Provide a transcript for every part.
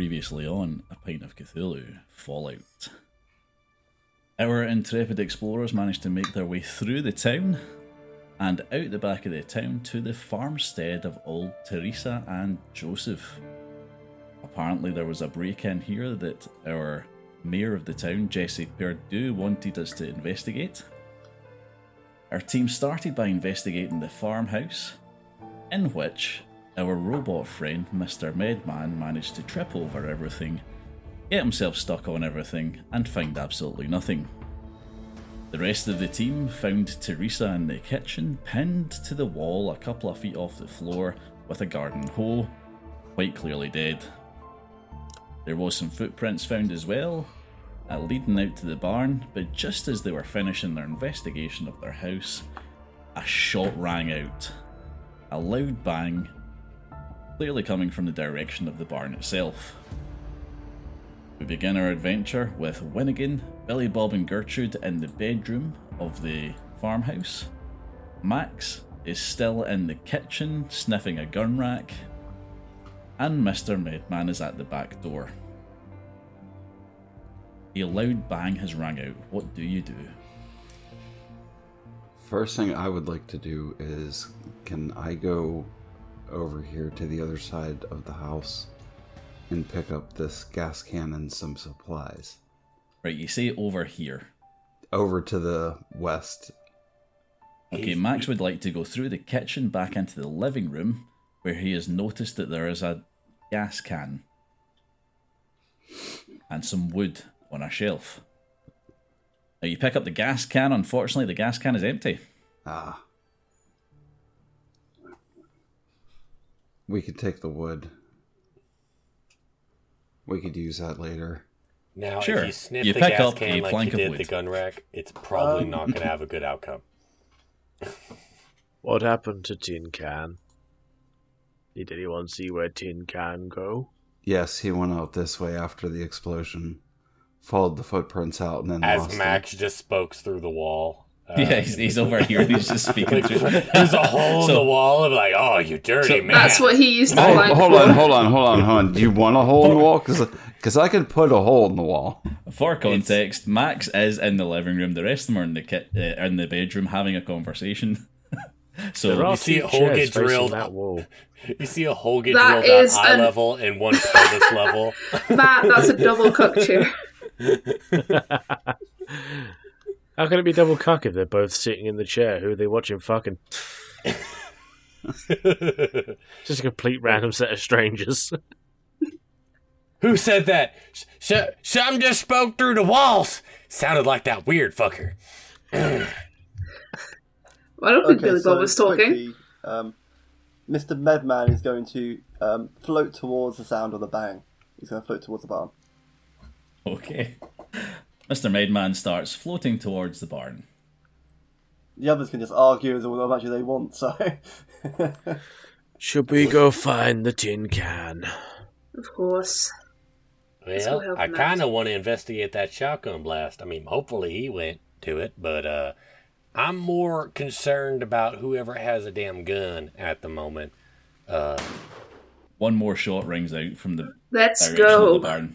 Previously on A Pint of Cthulhu Fallout. Our intrepid explorers managed to make their way through the town and out the back of the town to the farmstead of old Teresa and Joseph. Apparently, there was a break in here that our mayor of the town, Jesse Perdue, wanted us to investigate. Our team started by investigating the farmhouse, in which our robot friend, Mr. Medman, managed to trip over everything, get himself stuck on everything, and find absolutely nothing. The rest of the team found Teresa in the kitchen, pinned to the wall a couple of feet off the floor with a garden hoe, quite clearly dead. There was some footprints found as well, uh, leading out to the barn, but just as they were finishing their investigation of their house, a shot rang out. A loud bang, clearly coming from the direction of the barn itself. We begin our adventure with Winnigan, Billy Bob, and Gertrude in the bedroom of the farmhouse. Max is still in the kitchen sniffing a gun rack, and Mr. Medman is at the back door. A loud bang has rang out. What do you do? First thing I would like to do is can I go over here to the other side of the house and pick up this gas can and some supplies? Right, you say over here. Over to the west. Okay, Max would like to go through the kitchen back into the living room where he has noticed that there is a gas can and some wood on a shelf. Now you pick up the gas can, unfortunately, the gas can is empty. Ah. We could take the wood. We could use that later. Now, Sure. if you sniff You the pick gas up a can like you of did the gun rack, it's probably Um, not going to have a good outcome. What happened to Tin Can? Did anyone see where Tin Can go? Yes, he went out this way after the explosion. Followed the footprints out and then As lost Max just spokes through the wall. Uh, yeah, he's, he's over here he's just speaking through. There's a hole in the wall. I'm like, oh, you dirty So- man. That's what he used to them. find. Oh, hold on, hold on, hold on, hold on. Do you want a hole in the wall? Because I can put a hole in the wall. For context, Max is in the living room. The rest of them are in the kit, uh, in the bedroom having a conversation. So you see a hole get drilled. that wall. You see a hole get That drilled is at eye an- level and one pelvis level. Matt, that's a double cook chair. How can it be double cuck if they're both sitting in the chair? Who are they watching fucking? Just a complete random set of strangers. Who said that? S- s- some just spoke through the walls. Sounded like that weird fucker. I don't think Billy Bob was talking. quickly, um, Mr. Medman is going to um, float towards the sound of the bang. He's going to float towards the barn. okay, Mr. Medman starts floating towards the barn. The others can just argue as much as they want. So Should we go find the tin can? Of course. Well, I kind of want to investigate that shotgun blast. I mean, hopefully he went to it, but uh, I'm more concerned about whoever has a damn gun at the moment. Uh, One more shot rings out from the Let's direction of go.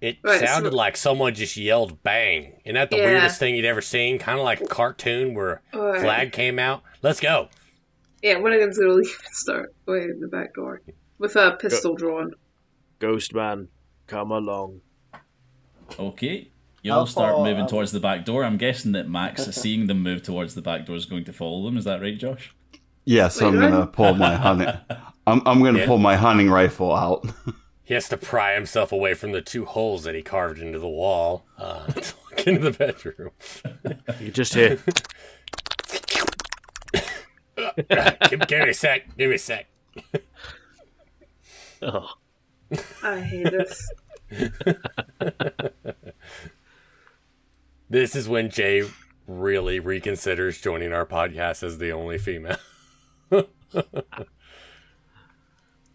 The barn. it Right, so- sounded like someone just yelled "bang." Isn't that the Yeah. weirdest thing you'd ever seen? Kind of like a cartoon where Alright. flag came out. Let's go. Yeah, Winnigan's gonna leave and start way in the back door with a pistol drawn. Ghost man, come along. Okay, you How all start moving out- towards the back door. I'm guessing that Max, seeing them move towards the back door, is going to follow them. Is that right, Josh? Yes, Wait, I'm gonna pull my hunting. I'm I'm gonna Yeah. pull my hunting rifle out. He has to pry himself away from the two holes that he carved into the wall uh, to look into the bedroom. You just hear. give, give me a sec. Give me a sec. Oh, I hate this. This is when Jay really reconsiders joining our podcast as the only female.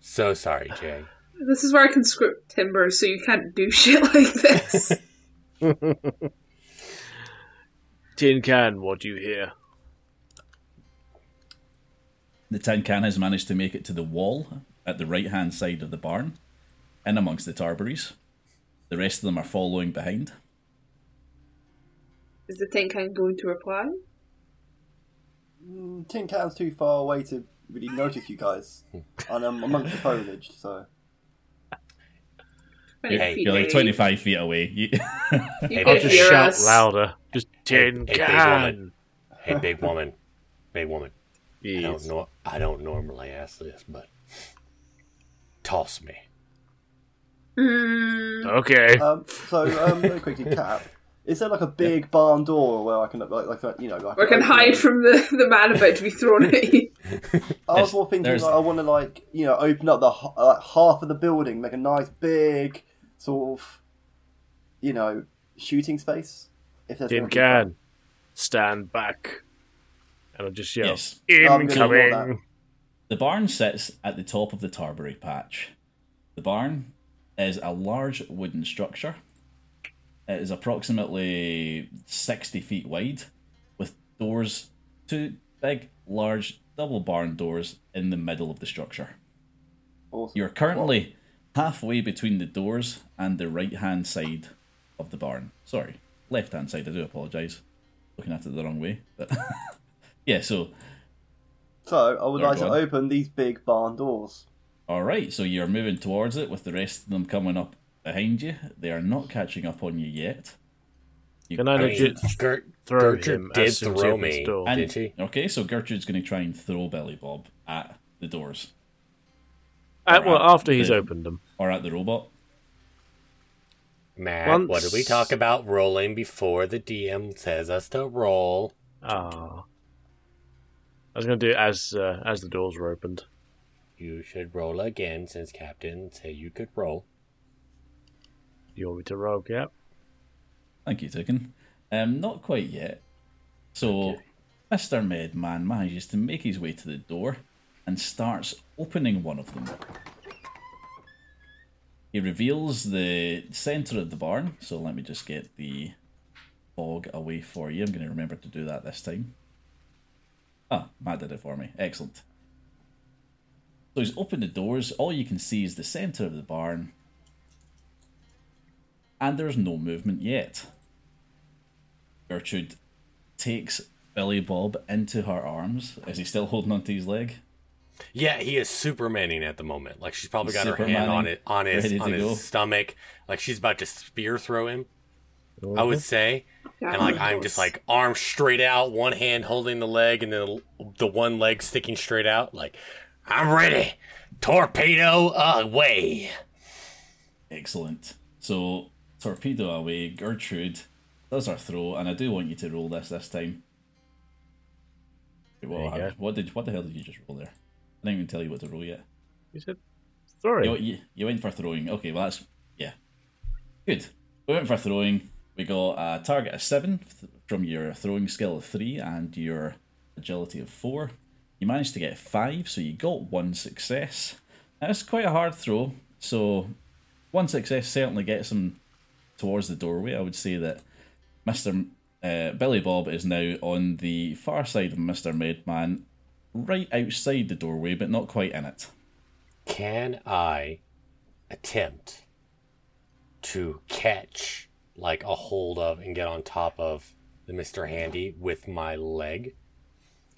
so sorry, Jay. This is where I can script timber, so you can't do shit like this. tin can, what do you hear? The tin can has managed to make it to the wall at the right hand side of the barn. in amongst the Tarberries. The rest of them are following behind. Is the Tin Can going to reply? Mm, Tin Can's too far away to really notice you guys, and I'm amongst the foliage, so. 20 Hey, feet You're like 25 feet away. You- You Hey, can't Just shout us. louder. Just Hey, tin hey, big can. woman. Hey, big woman. Big woman. I don't Yes. know. I don't normally ask this, but toss me. Mm, Okay. Um, so, um, very quickly, Cap, is there like a big barn door where I can, like, like you know, like we can hide it? from the, the man about to be thrown at you. I was more thinking, like, I want to, like, you know, open up the h- like half of the building, make a nice big sort of, you know, shooting space. If there's tin gonna can. Stand back. And I'll just yell, yes. I'm incoming. The barn sits at the top of the Tarberry patch. The barn is a large wooden structure. It is approximately 60 feet wide, with doors, two big, large double barn doors in the middle of the structure. Awesome. You're currently halfway between the doors and the right hand side of the barn. Sorry, left hand side, I do apologise. Looking at it the wrong way. But yeah, so So, I would like to open these big barn doors. All right, so you're moving towards it with the rest of them coming up behind you. They are not catching up on you yet. You, Can I I mean, legit Gert, throw Gertrude him did as he throw me, and- did she? Okay, so Gertrude's going to try and throw Billy Bob at the doors Uh, well, Alright. after he's The- opened them. Or at the robot. Matt, Once- what did we talk about rolling before the DM says us to roll? Ah. I was going to do it as uh, as the doors were opened. You should roll again since Captain said you could roll. You want me to roll, Cap? Thank you, Tukin. Um, not quite yet. So, Okay. Mr. Medman manages to make his way to the door and starts opening one of them. He reveals the centre of the barn. So let me just get the fog away for you. I'm going to remember to do that this time. Ah, Matt did it for me. Excellent. So he's opened the doors. All you can see is the centre of the barn. And there's no movement yet. Gertrude takes Billy Bob into her arms. Is he still holding onto his leg? Yeah, he is supermaning at the moment. Like she's probably got her hand on it on his on his go. stomach. Like she's about to spear throw him. I would say. And like I'm just like arms straight out, one hand holding the leg, and then the one leg sticking straight out. Like I'm ready. Torpedo away. Excellent. So, torpedo away. Gertrude does her throw, and I do want you to roll this this time. What, There you happened? what did what the hell did you just roll there? I didn't even tell you what to roll yet. You said throwing. You, you, you went for throwing. Okay, well that's yeah, good. We went for throwing. We got a target of seven from your throwing skill of three and your agility of four. You managed to get five, so you got one success. It's quite a hard throw, so one success certainly gets him towards the doorway. I would say that Mister uh, Billy Bob is now on the far side of Mister Medman, right outside the doorway, but not quite in it. Can I attempt to catch like a hold of and get on top of the Mr. Handy with my leg?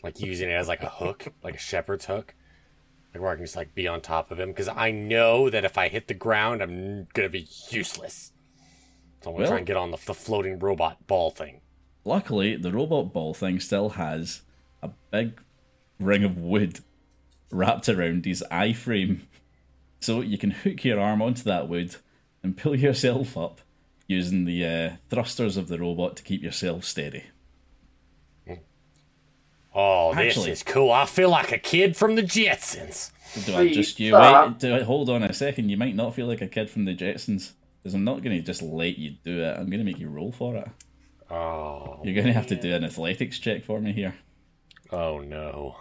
Like using it as like a hook, like a shepherd's hook. Like where I can just like be on top of him. Because I know that if I hit the ground, I'm gonna be useless. So I'm gonna Well- try and get on the, the floating robot ball thing. Luckily, the robot ball thing still has a big ring of wood wrapped around his eye frame. So you can hook your arm onto that wood and pull yourself up using the uh, thrusters of the robot to keep yourself steady. Oh, Actually- this is cool. I feel like a kid from the Jetsons. Do I just you stop. wait? Do I hold on a second? You might not feel like a kid from the Jetsons because I'm not going to just let you do it. I'm going to make you roll for it. Oh, You're going to have to do an athletics check for me here. oh no.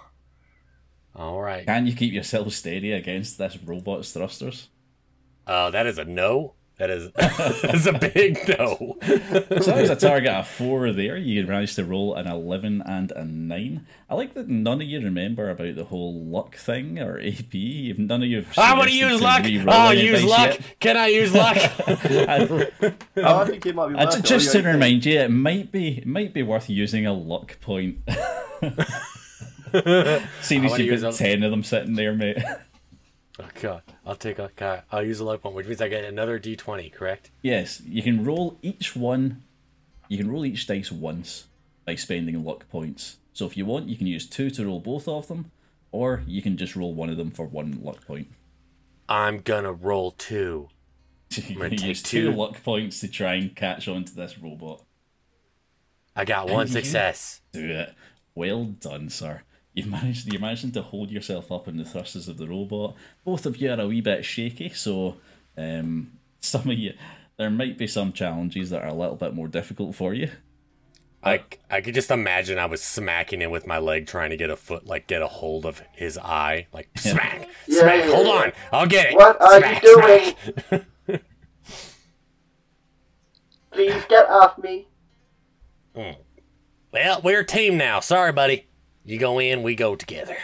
All right. Can you keep yourself steady against this robot's thrusters? Uh, that is a no. That is that's a big no. So that was a target of four there. You managed to roll an 11 and a 9. I like that none of you remember about the whole luck thing or AP. If None of you have I want to use luck. re-roll Oh, use luck. yet. Can I use luck? I- Oh, I think it might be I- worth it. just to remind you, it might be it might be worth using a luck point. Seeing as you've got a- ten of them sitting there, mate. oh god, I'll take a. God, I'll use a luck point, which means I get another d20. Correct? yes, you can roll each one. You can roll each dice once by spending luck points. So if you want, you can use two to roll both of them, or you can just roll one of them for one luck point. I'm gonna roll two. You gonna can use two two. luck points to try and catch on to this robot. I got one you- success. Do it. Well done, sir. You've managed. You're managing to hold yourself up in the thrusters of the robot. Both of you are a wee bit shaky, so um, some of you there might be some challenges that are a little bit more difficult for you. I, I could just imagine I was smacking him with my leg, trying to get a foot, like get a hold of his eye, like smack, Yeah, smack. yeah, Hold yeah. on, I'll get it. What are Smack, you doing? smack. Please get off me. Well, we're a team now. Sorry, buddy. You go in, we go together.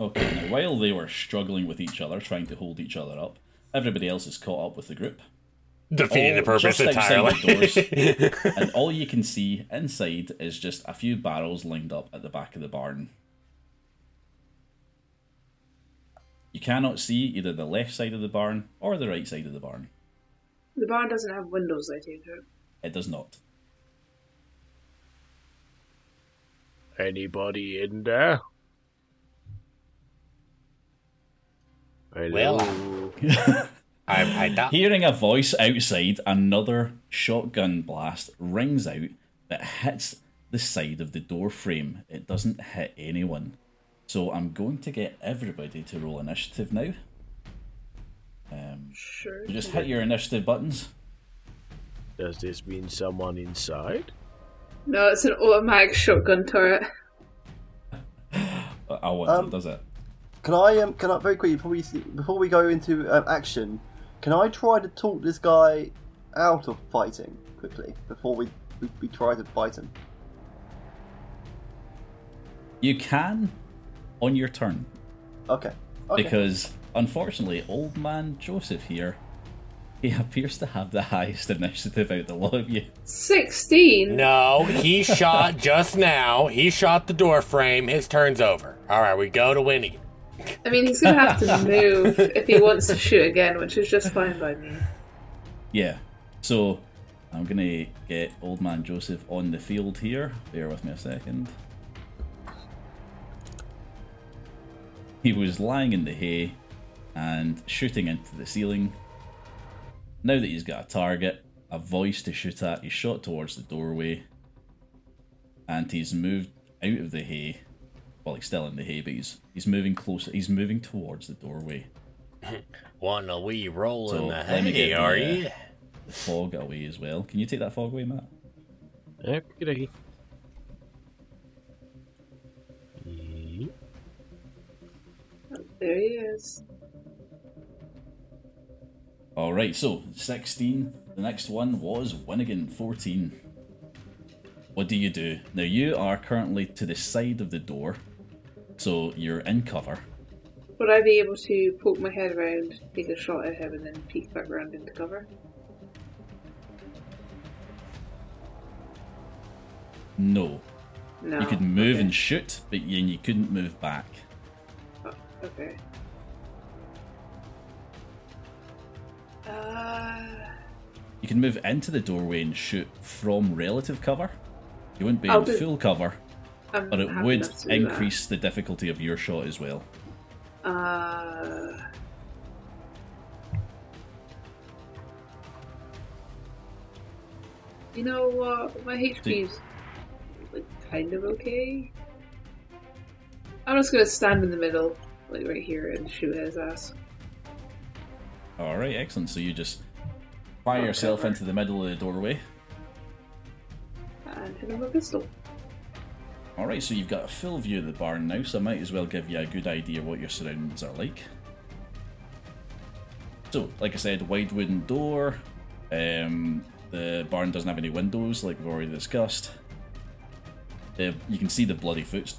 Okay. Now, while they were struggling with each other, trying to hold each other up, everybody else is caught up with the group. Defeating the purpose just entirely. the doors, and all you can see inside is just a few barrels lined up at the back of the barn. You cannot see either the left side of the barn or the right side of the barn. The barn doesn't have windows, I take it. It does not. Anybody in there? Hello. Well, I, I doubt. Hearing a voice outside, another shotgun blast rings out that hits the side of the door frame. It doesn't hit anyone. So I'm going to get everybody to roll initiative now. Um, Sure. you just hit your initiative buttons. Does this mean someone inside? No, it's an automatic shotgun turret. I want Um, it, does it? Can I um can I very quickly before we before we go into um, action, can I try to talk this guy out of fighting quickly before we we, we try to fight him? You can on your turn. Okay. Okay. Because unfortunately, old man Joseph here, he appears to have the highest initiative out of the lot of you. 16? No, he shot just now. He shot the door frame. His turn's over. All right, we go to Winnie. I mean, he's gonna have to move if he wants to shoot again, which is just fine by me. Yeah. So I'm gonna get old man Joseph on the field here. Bear with me a second. He was lying in the hay and shooting into the ceiling. Now that he's got a target, a voice to shoot at, he's shot towards the doorway. And he's moved out of the hay. Well, he's still in the hay, but he's he's moving closer. He's moving towards the doorway. Want a wee roll So, in the hay, get the, are uh, you? Fog away as well. Can you take that fog away, Matt? Yeah, okey-dokey. There he is. All right, so 16. The next one was Winnigan, 14. What do you do? Now, you are currently to the side of the door, so you're in cover. Would I be able to poke my head around, take a shot at him, and then peek back around into cover? No. No. You could move okay. and shoot, but you, you couldn't move back. Oh, okay. Uh, You can move into the doorway and shoot from relative cover. You wouldn't be I'll in do- full cover, I'm but it would enough to do increase the difficulty of your shot as well. Uh, you know what? My HP's like kind of okay. I'm just gonna stand in the middle, like right here, and shoot his ass. All right, excellent. So you just fire yourself into the middle of the doorway. And hit him with a pistol. Alright, so you've got a full view of the barn now, so I might as well give you a good idea what your surroundings are like. So, like I said, wide wooden door, Um, the barn doesn't have any windows, like we've already discussed. Uh, you can see the bloody foot,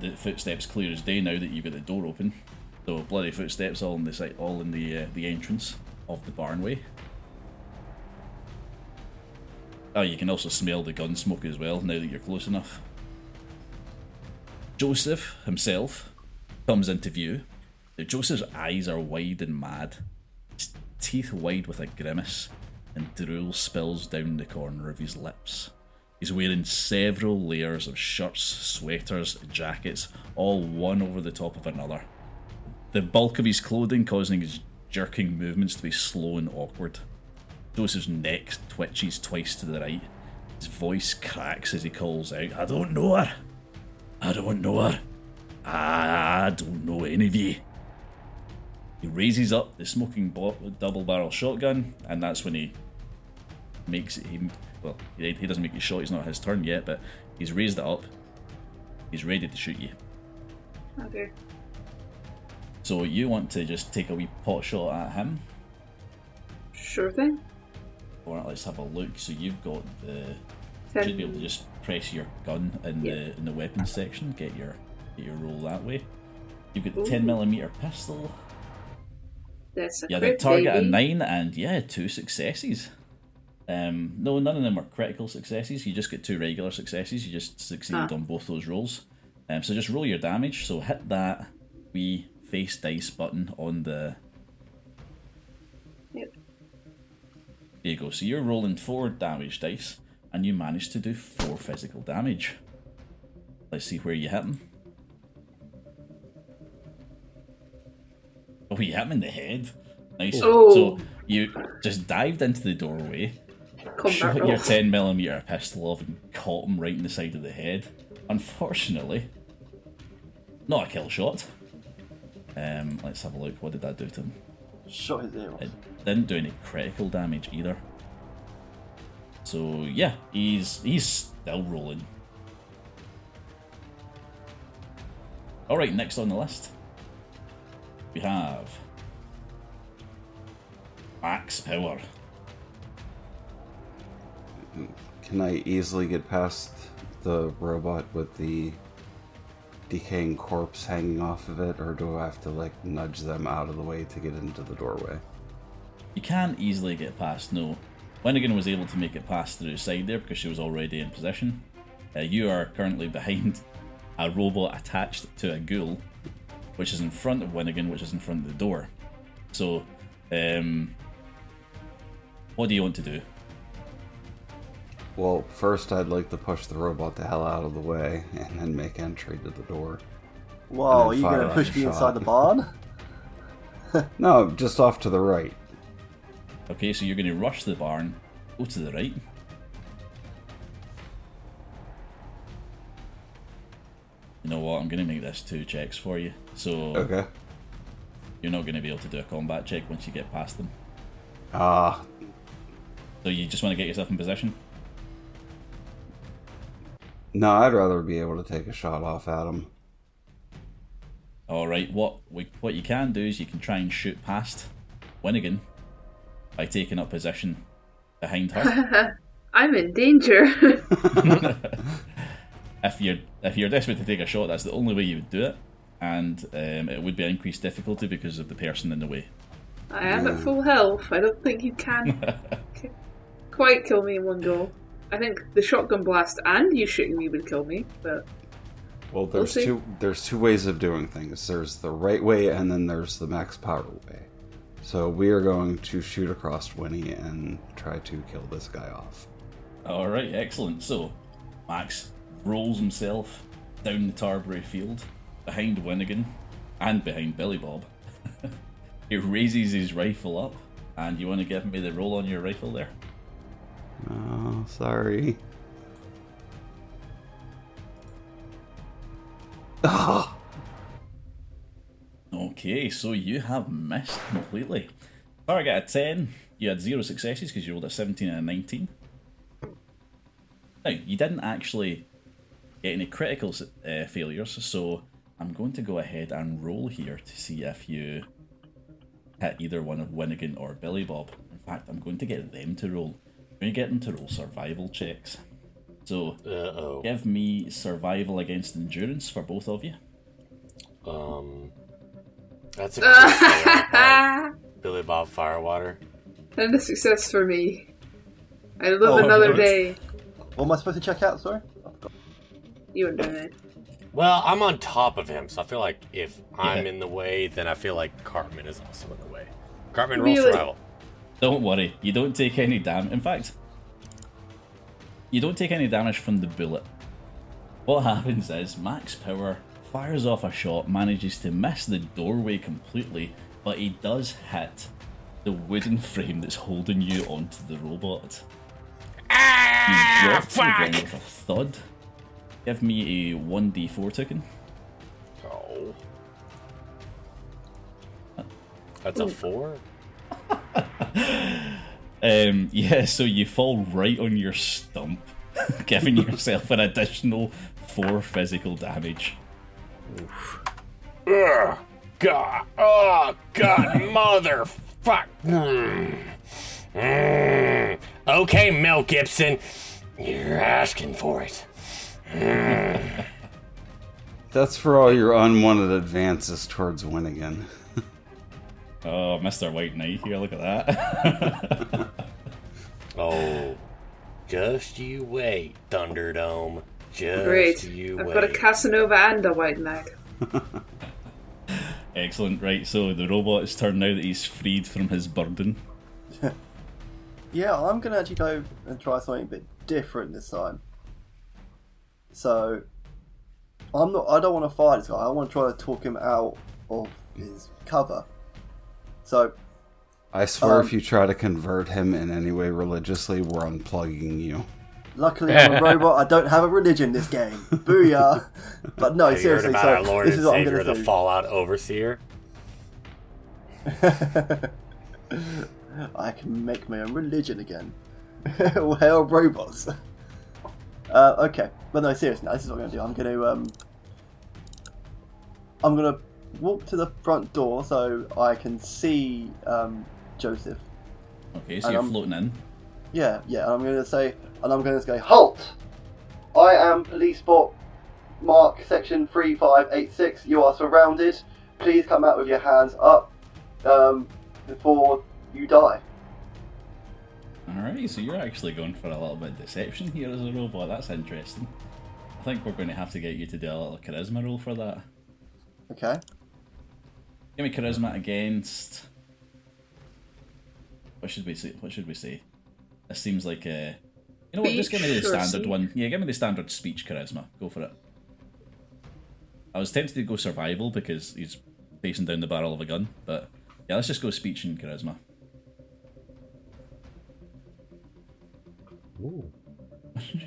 the footsteps clear as day now that you've got the door open. So bloody footsteps all in the site, all in the uh, the entrance of the barnway. Oh, you can also smell the gun smoke as well now that you're close enough. Joseph himself comes into view. Now, Joseph's eyes are wide and mad, his teeth wide with a grimace, and drool spills down the corner of his lips. He's wearing several layers of shirts, sweaters, jackets, all one over the top of another. The bulk of his clothing causing his jerking movements to be slow and awkward. Joseph's neck twitches twice to the right. His voice cracks as he calls out, I don't know her. I don't know her. I don't know any of you. He raises up the smoking double barrel shotgun, and that's when he makes it. He, well, he, he doesn't make his shot, it's not his turn yet, but he's raised it up. He's ready to shoot you. Okay. So you want to just take a wee pot shot at him? Sure thing. Or let's have a look. So you've got the. Ten. Should be able to just press your gun in Yeah. the in the weapons section. Get your get your roll that way. You've got the Ooh. 10 millimeter pistol. That's a Yeah, the crit, target a nine, and yeah, two successes. Um, no, none of them are critical successes. You just get two regular successes. You just succeeded Ah. on both those rolls. Um, so just roll your damage. So hit that wee face dice button on the. Yep. There you go. So you're rolling four damage dice, and you manage to do four physical damage. Let's see where you hit him. Oh, you hit him in the head. Nice. Oh. So you just dived into the doorway, Combat shot your 10 millimeter pistol off, and caught him right in the side of the head. Unfortunately, not a kill shot. Um, let's have a look. What did that do to him? Shot his ear off. It didn't do any critical damage either. So yeah, he's he's still rolling. All right, next on the list we have Max Power. Can I easily get past the robot with the decaying corpse hanging off of it, or do I have to like nudge them out of the way to get into the doorway? You can't easily get past. No, Winnigan was able to make it past through side there because she was already in position. Uh, you are currently behind a robot attached to a ghoul, which is in front of Winnigan, which is in front of the door. So, um, what do you want to do? Well, first I'd like to push the robot the hell out of the way and then make entry to the door. Whoa, and are you going to push me shot. inside the barn? No, just off to the right. Okay, so you're going to rush the barn, go to the right. You know what? I'm going to make this two checks for you. So Okay. you're not going to be able to do a combat check once you get past them. Ah, So you just want to get yourself in position. No, I'd rather be able to take a shot off at him. All right. What we, what you can do is you can try and shoot past Winnigan by taking up position behind her. I'm in danger. if you're if you're desperate to take a shot, that's the only way you would do it, and um, it would be increased difficulty because of the person in the way. I am at full health. I don't think you can quite kill me in one go. I think the shotgun blast and you shooting me would kill me, but Well, there's see. two there's two ways of doing things. There's the right way and then there's the max power way. So we are going to shoot across Winnie and try to kill this guy off. All right, excellent. So Max rolls himself down the Tarberry field behind Winnigan and behind Billy Bob. he raises his rifle up, and you want to give me the roll on your rifle there? Oh, sorry. Ah, Okay, so you have missed completely. I Target at 10, you had zero successes because you rolled a 17 and a 19. Now, you didn't actually get any critical uh, failures, so I'm going to go ahead and roll here to see if you hit either one of Winnigan or Billy Bob. In fact, I'm going to get them to roll. I'm going to get them to roll survival checks. So Uh oh. give me survival against endurance for both of you. Um, that's a crit by Billy Bob Firewater. and a success for me. I live Oh, another good. day. What am I supposed to check out? Sorry. I forgot. You and I. Well, I'm on top of him, so I feel like if I'm Yeah. in the way, then I feel like Cartman is also in the way. Cartman, roll Really? survival. Don't worry, you don't take any damage. In fact, you don't take any damage from the bullet. What happens is Max Power fires off a shot, manages to miss the doorway completely, but he does hit the wooden frame that's holding you onto the robot. You drop ah, to the ground with a thud. Give me a 1d4 token. Oh. That's a four? Um, yeah, so you fall right on your stump, giving yourself an additional four physical damage. Ugh. God. Oh, God, motherfuck. Mm. Mm. Okay, Mel Gibson. You're asking for it. That's for all your unwanted advances towards Winnigan. Oh, Mr. White Knight here, look at that. Oh, just you wait, Thunderdome. Just Great. you I've wait. got a Casanova and a White Knight. Excellent, right, so the robot has turned now that he's freed from his burden. Yeah, I'm gonna actually go and try something a bit different this time. So, I'm not. I don't want to fight this guy. I want to try to talk him out of his cover. So, I swear, Um, if you try to convert him in any way religiously, we're unplugging you. luckily I'm a robot. I don't have a religion this game. Booyah! But no, Have you heard seriously. about So our Lord this is what I'm Savior, gonna the do. Fallout Overseer? I can make my own religion again. Hell, robots. Uh, okay, but no, seriously, no, this is what I'm gonna do. I'm gonna um, I'm gonna walk to the front door so I can see um, Joseph. Okay, so And you're I'm- floating in. Yeah, yeah, and I'm gonna say, and I'm gonna say, halt! I am police bot Mark section three five eight six. You are surrounded. Please come out with your hands up um, before you die. Alright, so you're actually going for a little bit of deception here as a robot. That's interesting. I think we're going to have to get you to do a little charisma roll for that. Okay. Give me charisma against. What should we say? What should we say? This seems like a. You know what? Just give me the standard one. Yeah, give me the standard speech charisma. Go for it. I was tempted to go survival because he's facing down the barrel of a gun, but yeah, let's just go speech and charisma. Ooh.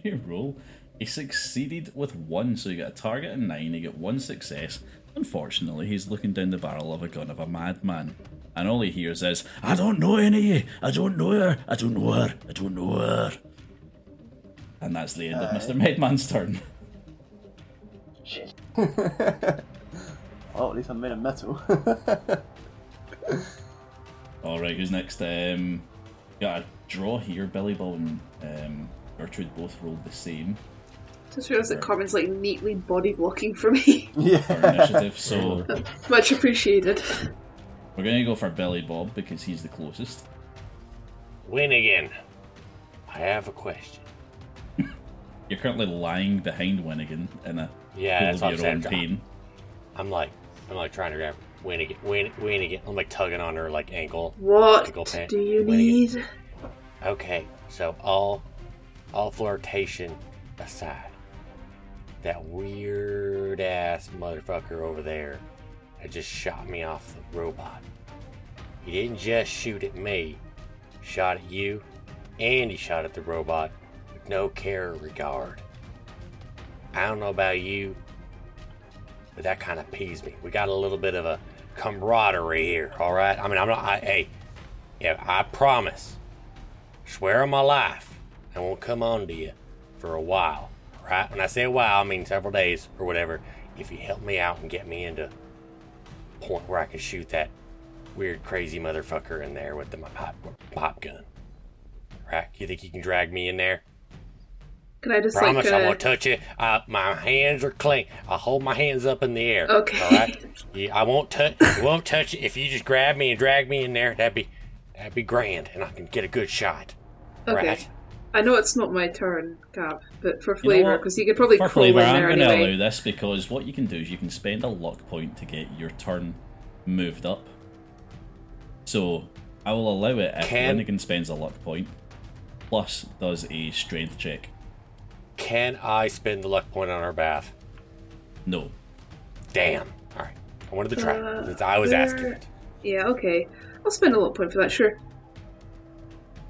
you roll. He succeeded with one, so you get a target and nine, you get one success. Unfortunately, he's looking down the barrel of a gun of a madman. And all he hears is, I don't know any, I don't know her, I don't know her, I don't know her. And that's the end of Mr. Madman's turn. Shit. oh, at least I'm made of metal. Alright, who's next? Um, got a draw here. Billy Bob and um, Gertrude both rolled the same Just realised that Carmen's like neatly body blocking for me. yeah. initiative, so Much appreciated. we're going to go for Billy Bob because he's the closest. Win again. I have a question. You're currently lying behind Winnigan in a Yeah, pool that's of what I'm your own saying. pain. I'm like, I'm like trying to grab Winnigan, Win, Winnigan. I'm like tugging on her like ankle. What Ankle pant. do you Winnigan. need? Okay, so all, all flirtation aside, that weird ass motherfucker over there that just shot me off the robot. He didn't just shoot at me, shot at you, and he shot at the robot with no care or regard. I don't know about you, but that kind of pees me. We got a little bit of a camaraderie here, all right? I mean, I'm not. I, hey, yeah, I promise. Swear on my life, I won't come on to you for a while. Right? When I say a while, I mean several days or whatever. If you help me out and get me into a point where I can shoot that weird, crazy motherfucker in there with the my pop pop gun. Right? You think you can drag me in there? Can I just Promise like I uh, won't touch it. Uh, my hands are clean. I hold my hands up in the air. Okay. All right. Yeah, I won't touch. Won't touch it. If you just grab me and drag me in there, that'd be that'd be grand, and I can get a good shot. Okay. Right. I know it's not my turn, Gab, but for flavor, because you could probably For crawl flavour, in I'm going to anyway. allow this because what you can do is you can spend a luck point to get your turn moved up. So I will allow it if Can- Winnigan spends a luck point, plus does a strength check. Can I spend the luck point on our bath? No. Damn. All right. I wanted to try. Uh, Since I was asking it. Yeah, okay. I'll spend a luck point for that, sure.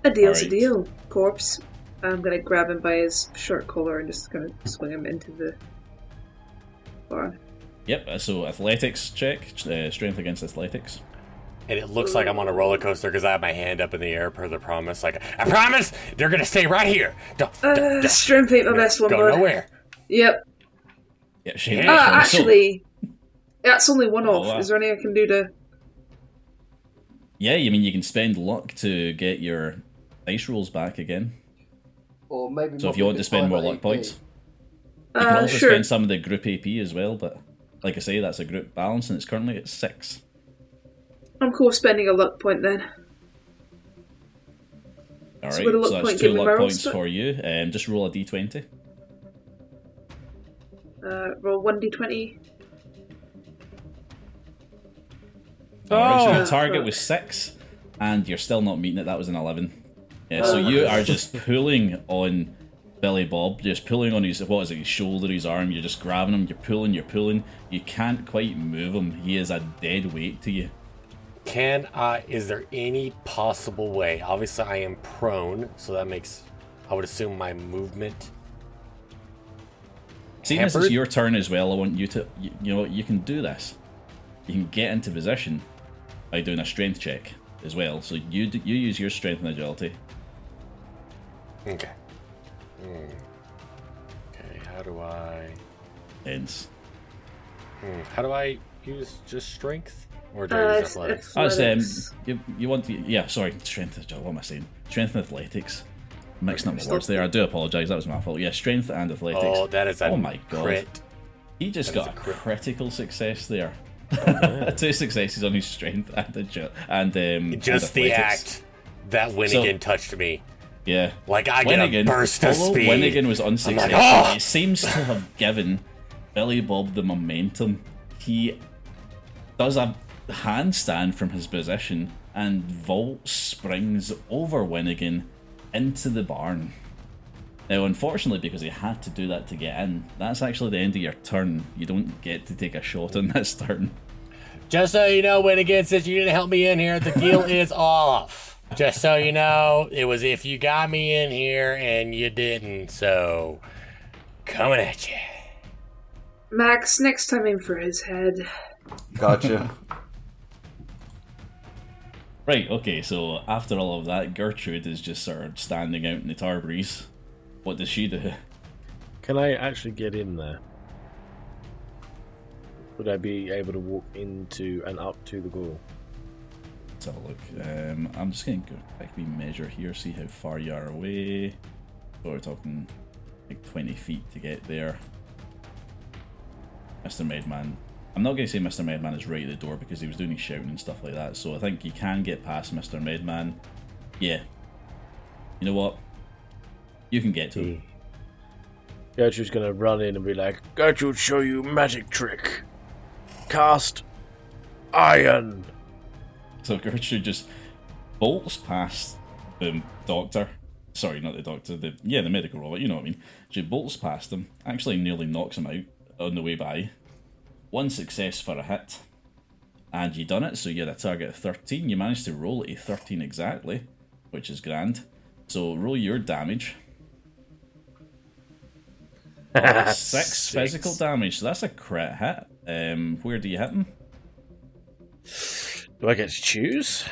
A deal's a deal, corpse. I'm gonna grab him by his shirt collar and just gonna swing him into the barn. Yep. uh, So athletics check, uh, strength against athletics. And it looks like I'm on a roller coaster because I have my hand up in the air per the promise. Like, I promise they're going to stay right here. Don't, don't, Uh, don't strength ain't my best one, go bud. nowhere. Yep. Yeah, shame. Yeah. Uh, So- actually, that's only one off. wow. Is there anything I can do to? yeah, you mean you can spend luck to get your dice rolls back again. Or maybe. So if you want to spend more luck points, you can Uh, also sure. spend some of the group AP as well. But like I say, that's a group balance, and it's currently at six. I'm cool with spending a luck point then. All right, So so, would a luck that's point two give me my luck points for you. Um, just roll a d20. Uh, roll one d20. Alright, so Oh! your target was six, and you're still not meeting it. That was an eleven. Yeah, so you are just pulling on Billy Bob, just pulling on his what is it, his shoulder, his arm. You're just grabbing him. You're pulling. You're pulling. You can't quite move him. He is a dead weight to you. Can I, is there any possible way? Obviously, I am prone, so that makes, I would assume my movement. Seeing this is your turn as well, I want you to, you, you know, you can do this. You can get into position by doing a strength check as well. So you you use your strength and agility. Okay. Hmm. Okay, how do I, Hence, hmm, how do I use just strength? Or do Uh, I use it's- athletics? Oh, it's, um, you, you want to, yeah, sorry, strength, ag- what am I saying? Strength and athletics. Mixing up my Stop words there. I do apologise, that was my fault. Yeah, strength and athletics. Oh, that is a Oh my God. crit. he just that is got a a crit. critical success there. Two successes on his strength and agi- and um, Just and the act that Winnigan touched me. Yeah. Like I get a burst of although speed. Winnigan was unsuccessful, "Oh!" it seems to have given Billy Bob the momentum. He does a handstand from his position and Volt springs over Winnigan into the barn. Now, unfortunately, because he had to do that to get in, that's actually the end of your turn. You don't get to take a shot on this turn. Just so you know, Winnigan, since you didn't help me in here, the deal is off. Just so you know, it was if you got me in here and you didn't, so coming at you. Max, next time aim for his head. Gotcha. Right, okay, so after all of that, Gertrude is just sort of standing out in the Tarberries. What does she do? Can I actually get in there? Would I be able to walk into and up to the ghoul? Let's have a look. Um, I'm just going to go quickly measure here, see how far you are away. So we're talking like 20 feet to get there. Mr. Medman. I'm not going to say Mr. Medman is right at the door because he was doing his shouting and stuff like that. So I think you can get past Mr. Medman. Yeah. You know what? You can get to him. Gertrude's gonna run in and be like, Gertrude, show you magic trick. Cast iron. So Gertrude just bolts past the doctor. Sorry, not the doctor. The yeah, the medical robot. You know what I mean. She bolts past him. Actually, nearly knocks him out on the way by. One success for a hit, and you done it. So you had a target of thirteen. You managed to roll a thirteen exactly, which is grand. So roll your damage. Oh, six, physical damage. So that's a crit hit. Um, where do you hit him? Do I get to choose?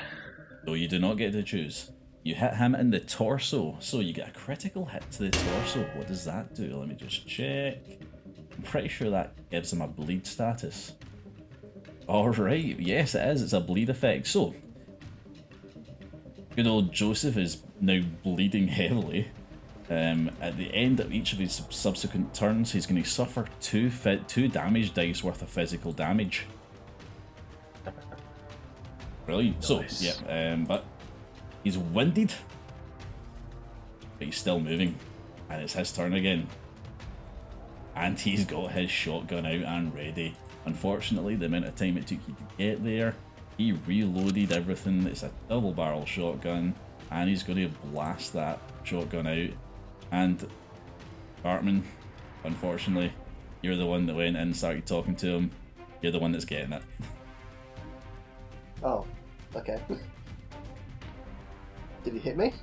No, you do not get to choose. You hit him in the torso, so you get a critical hit to the torso. What does that do? Let me just check. I'm pretty sure that gives him a bleed status. Alright, yes it is, it's a bleed effect. So, good old Joseph is now bleeding heavily. Um, at the end of each of his subsequent turns, he's going to suffer two two damage dice worth of physical damage. Brilliant. Nice. So, yeah, um, but he's winded, but he's still moving, and it's his turn again. And he's got his shotgun out and ready. Unfortunately, the amount of time it took you to get there, he reloaded everything. It's a double barrel shotgun, and he's going to blast that shotgun out. And Bartman, unfortunately, you're the one that went in and started talking to him. You're the one that's getting it. Oh, okay. Did he hit me?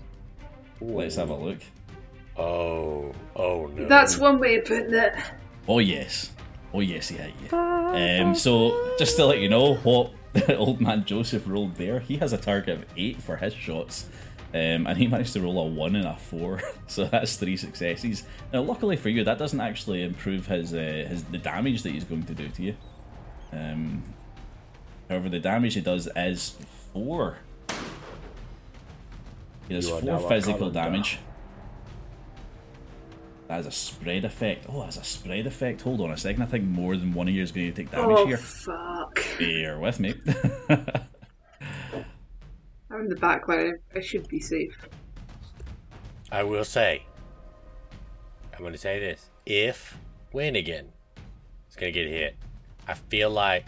Let's have a look. Oh, oh no. That's one way of putting it. Oh yes, oh yes, he hit you. Um, so just to let you know what old man Joseph rolled there, he has a target of eight for his shots, um, and he managed to roll a one and a four, so that's three successes. Now, luckily for you, that doesn't actually improve his uh, his the damage that he's going to do to you. Um, however, the damage he does is four. He does four physical calendar. Uh, damage. That has a spread effect. Oh, that's a spread effect. Hold on a second. I think more than one of you is going to take damage here. Oh here. fuck! Bear with me. I'm in the back line. I should be safe. I will say. I'm going to say this: if Winnigan is going to get hit, I feel like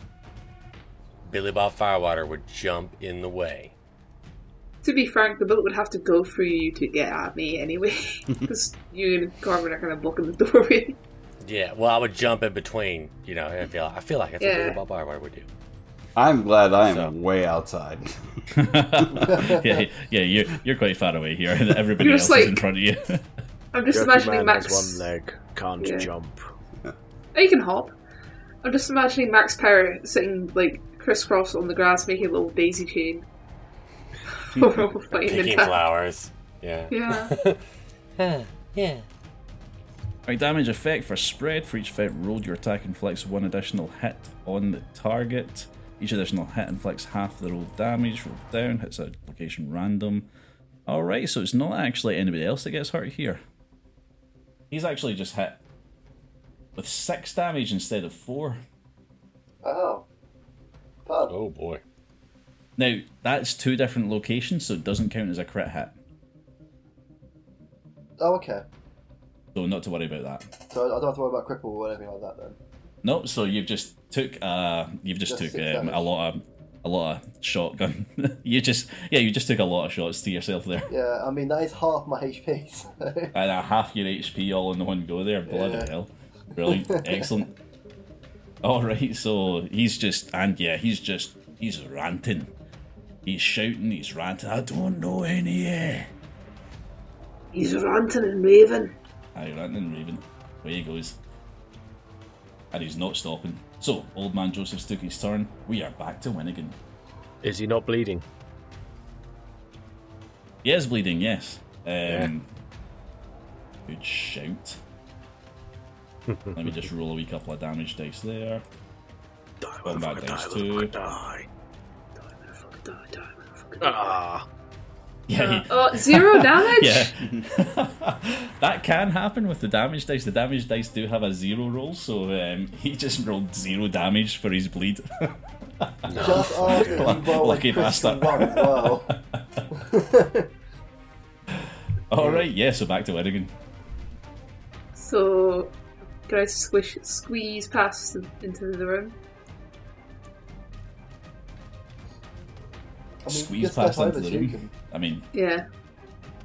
Billy Bob Firewater would jump in the way. To be frank, the bullet would have to go through you to get at me anyway, because you and Carmen are kind of blocking the doorway. Yeah, well, I would jump in between. You know, I feel I feel like that's what Billy Bob Firewater would do. I'm glad I am So- way outside. yeah, yeah, you're you're quite far away here. Everybody You're else just is in front of you. I'm just Jerky imagining man Max. has one leg, can't Yeah. jump. Oh, you can hop. I'm just imagining Max Power sitting like crisscross on the grass, making a little daisy chain. We're all fighting in Picking flowers. Yeah. Yeah. yeah. Right, damage effect for spread. For each effect rolled, your attack inflicts one additional hit on the target. Each additional hit inflicts half the rolled damage. Rolled down, hits a location random. Alright, so it's not actually anybody else that gets hurt here. He's actually just hit with six damage instead of four. Oh. Pardon. Oh boy. Now, that's two different locations, so it doesn't count as a crit hit. Oh, okay. So not to worry about that. So I don't have to worry about cripple or anything like that then. No, so you've just took uh you've just, Just took um, a lot of a lot of shotgun. you just yeah, you just took a lot of shots to yourself there. Yeah, I mean that is half my HP. So. And a half your HP all in the one go there. Bloody Yeah. hell. Brilliant. Excellent. Alright, so he's just and yeah, he's just he's ranting. He's shouting, he's ranting, I don't know any eh. He's ranting and raving. Aye, ranting and raving. Away he goes. And he's not stopping. So, old man Joseph's took his turn. We are back to Winnigan. Is he not bleeding? He is bleeding, yes. Um, Yeah. Good shout. Let me just roll a wee couple of damage dice there. Die, Combat motherfucker, dice die, too. motherfucker, die. Motherfucker die, die, motherfucker die. Ah, Yeah, he- Oh, zero damage? yeah. that can happen with the damage dice. The damage dice do have a zero roll, so um, he just rolled zero damage for his bleed. Just after you roll Lucky a critical bastard. one as well. Alright, yeah, so back to Winnigan. So, can I squish, squeeze past them into the room? I mean, Squeeze past into the room. can- I mean, Yeah.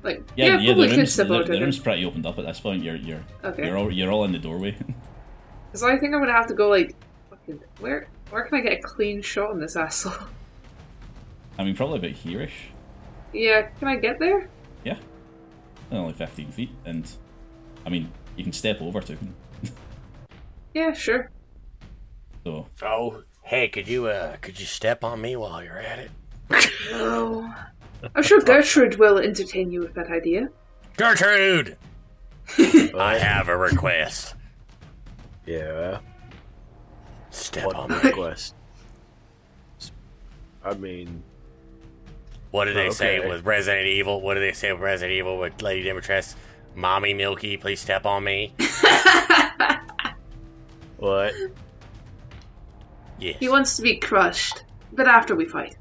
Like, yeah, yeah, yeah, the room's, the, the room's pretty opened up at this point. You're you're Okay. you're all you're all in the doorway. Because I think I'm gonna have to go, like, fucking, where, where can I get a clean shot on this asshole? I mean, probably about here-ish. yeah, can I get there? Yeah. Only 15 feet, and I mean, you can step over to him. Yeah, sure. So, Oh, hey, could you uh could you step on me while you're at it? No. I'm sure Gertrude will entertain you with that idea. Gertrude, I have a request. yeah. Step What on me. request? I mean, What did they say with Resident Evil? What did they say with Resident Evil with Lady Dimitrescu? Mommy Milky, please step on me. what? Yes. he wants to be crushed, but after we fight.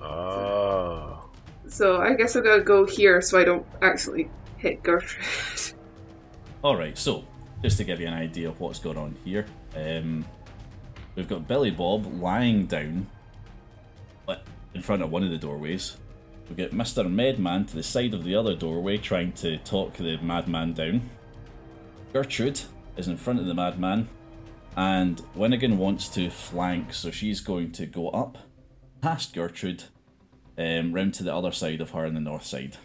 Oh. So I guess I'm gonna go here so I don't actually hit Gertrude. Alright, so just to give you an idea of what's going on here, um, we've got Billy Bob lying down in front of one of the doorways. We've got Mr. Medman to the side of the other doorway trying to talk the madman down. Gertrude is in front of the madman, and Winnigan wants to flank, so she's going to go up past Gertrude, um, round to the other side of her on the north side.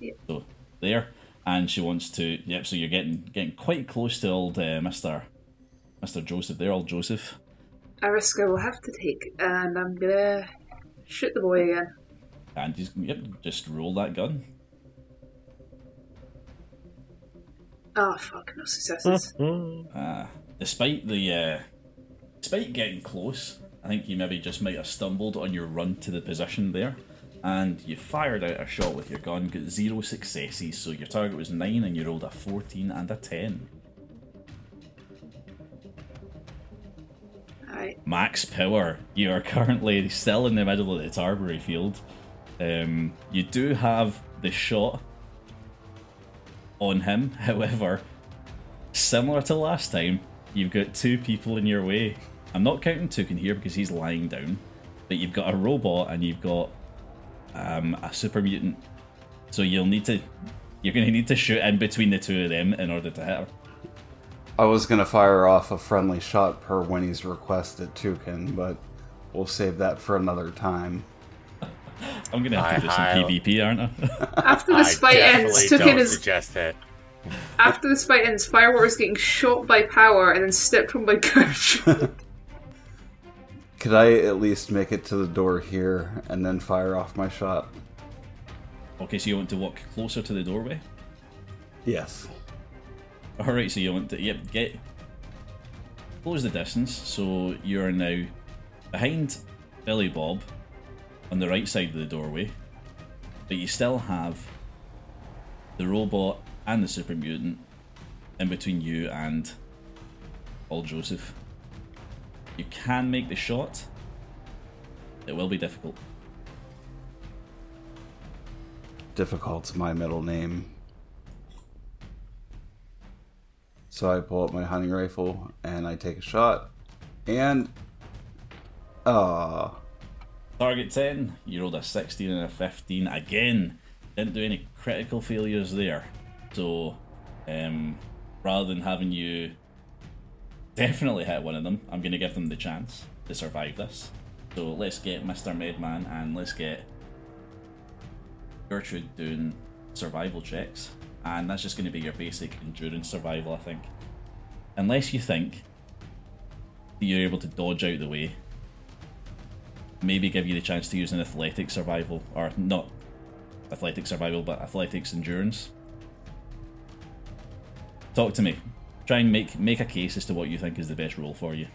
Yep. So there, and she wants to. Yep. So you're getting getting quite close to old uh, Mister Mister Joseph. There, old Joseph. A risk I will have to take, and I'm gonna shoot the boy again. And he's yep. Just roll that gun. Oh fuck, no successes. Uh, despite the uh, despite getting close, I think you maybe just might have stumbled on your run to the position there, and you fired out a shot with your gun, got zero successes. So your target was nine, and you rolled a fourteen and a ten. Alright. Max power. You are currently still in the middle of the Tarberry field. Um, you do have the shot on him. However, similar to last time, you've got two people in your way. I'm not counting Tukin here because he's lying down, but you've got a robot and you've got um, a super mutant. So you'll need to. You're going to need to shoot in between the two of them in order to hit her. I was gonna fire off a friendly shot per Winnie's request at Tukin, but we'll save that for another time. I'm going to have to do some Hi-hi. PvP, aren't I? After this fight ends, definitely Tukin is suggest it. after this fight ends, Firewater is getting shot by power and then stepped on by Gertrude. Could I at least make it to the door here and then fire off my shot? Okay, so you want to walk closer to the doorway? Yes. Alright, so you want to, yep, get. Close the distance, so you're now behind Billy Bob on the right side of the doorway, but you still have the robot and the super mutant in between you and old Joseph. You can make the shot, it will be difficult. Difficult's my middle name. So I pull up my hunting rifle and I take a shot. And. Ah. Target 10, you rolled a 16 and a 15. Again, didn't do any critical failures there. So, um, rather than having you definitely hit one of them, I'm going to give them the chance to survive this. So, let's get Mr. Medman and let's get Gertrude doing survival checks. And that's just going to be your basic endurance survival, I think. Unless you think you're able to dodge out the way maybe give you the chance to use an athletic survival, or not athletic survival, but athletics endurance. Talk to me. Try and make make a case as to what you think is the best role for you.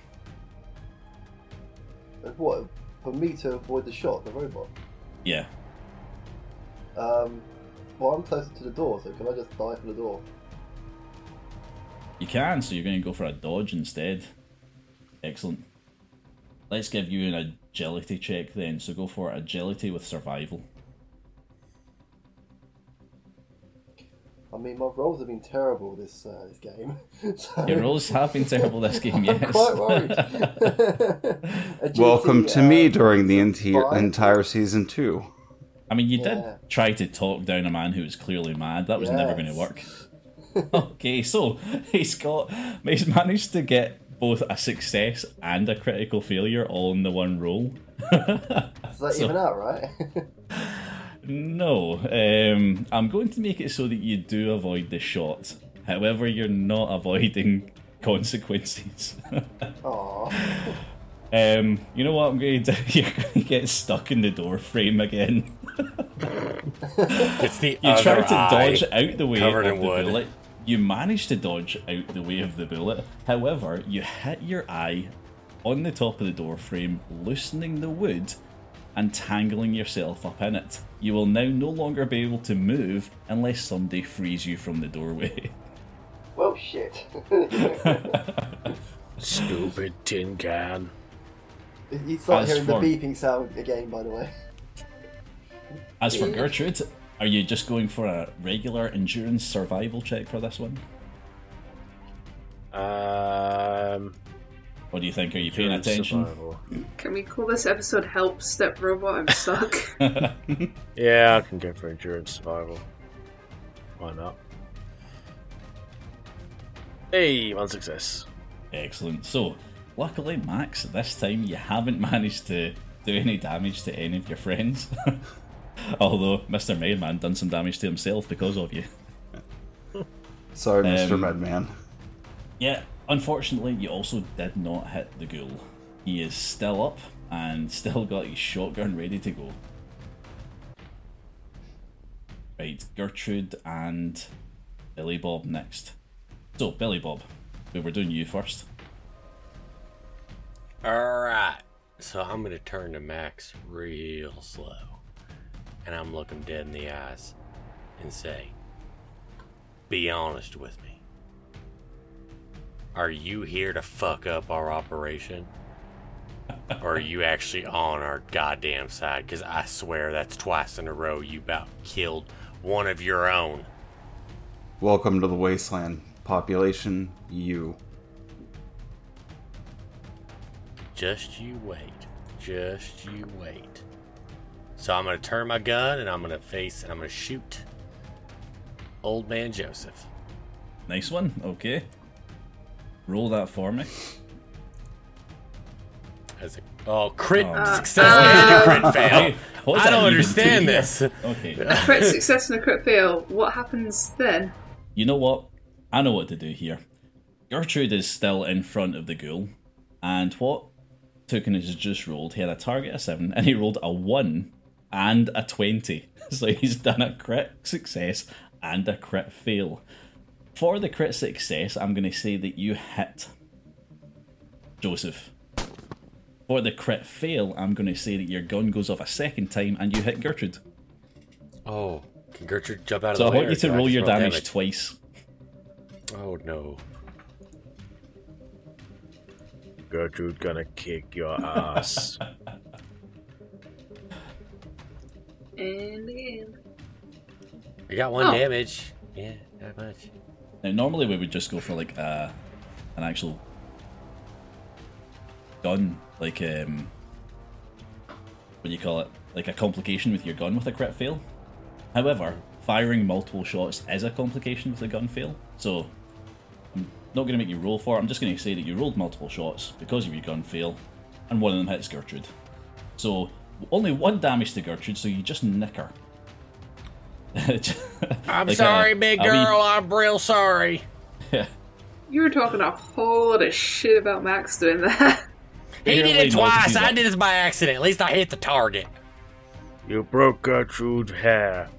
What? For me to avoid the shot, the robot? Yeah. Um, well, I'm closer to the door, so can I just die for the door? You can, so you're going to go for a dodge instead. Excellent. Let's give you an agility check then. So go for agility with survival. I mean, my rolls have been terrible this uh, this game. so Your rolls have been terrible this game, yes. I'm quite worried. Agility, Welcome to me uh, during the enti- entire season two. I mean, you Yeah. did try to talk down a man who was clearly mad. That was never going to work. okay, so he's got he's managed to get both a success and a critical failure all in the one roll. Does that So- even out, right? No, um, I'm going to make it so that you do avoid the shot. However, you're not avoiding consequences. Aw. um, you know what I'm going to do? You're going to get stuck in the door frame again. It's the You other tried to eye. dodge out the way covered of in the wood. bullet. You manage to dodge out the way of the bullet. However, you hit your eye on the top of the door frame, loosening the wood and tangling yourself up in it. You will now no longer be able to move unless somebody frees you from the doorway. Well, shit. Stupid tin can. you start As hearing for- the beeping sound again, by the way. As for Gertrude, are you just going for a regular endurance survival check for this one? Um, What do you think? Are you paying attention? survival. Can we call this episode Help Step Robot? I'm stuck. Yeah, I can go for endurance survival. Why not? Hey, one success. Excellent. So, luckily, Max, this time you haven't managed to do any damage to any of your friends. Although Mr. Mayman done some damage to himself because of you. Sorry, Mr. Um, Medman. Yeah, unfortunately, you also did not hit the ghoul. He is still up and still got his shotgun ready to go. Right, Gertrude and Billy Bob next. So, Billy Bob, we were doing you first. Alright. So I'm gonna turn to Max real slow. And I'm looking dead in the eyes and say, Be honest with me. Are you here to fuck up our operation? or are you actually on our goddamn side? Because I swear that's twice in a row you about killed one of your own. Welcome to the wasteland. Population, you. Just you wait. Just you wait. So I'm gonna turn my gun and I'm gonna face and I'm gonna shoot old man Joseph. Nice one, okay. Roll that for me. As a oh crit Oh. success Uh, and a crit fail. What I don't understand this. Okay. a crit success and a crit fail. What happens then? You know what? I know what to do here. Gertrude is still in front of the ghoul, and what Tukin has just rolled, he had a target of 7, and he rolled a 1 and a 20. So he's done a crit success and a crit fail. For the crit success, I'm going to say that you hit Joseph. For the crit fail, I'm going to say that your gun goes off a second time and you hit Gertrude. Oh, can Gertrude jump out of So I the way? So I want you to do I roll your damage twice. Oh no. Gertrude gonna kick your ass. And again. I got one Oh. damage. Yeah, not much. Now, normally we would just go for like a, an actual gun, like um, what do you call it? Like a complication with your gun with a crit fail. However, firing multiple shots is a complication with a gun fail. So I'm not going to make you roll for it. I'm just going to say that you rolled multiple shots because of your gun fail, and one of them hits Gertrude. So only one damage to Gertrude. So you just nick her. I'm Like a- sorry, big a wee- girl. I'm real sorry. Yeah. You were talking a whole lot of shit about Max doing that. He did it twice. I did this by accident. At least I hit the target. you broke Gertrude's hair.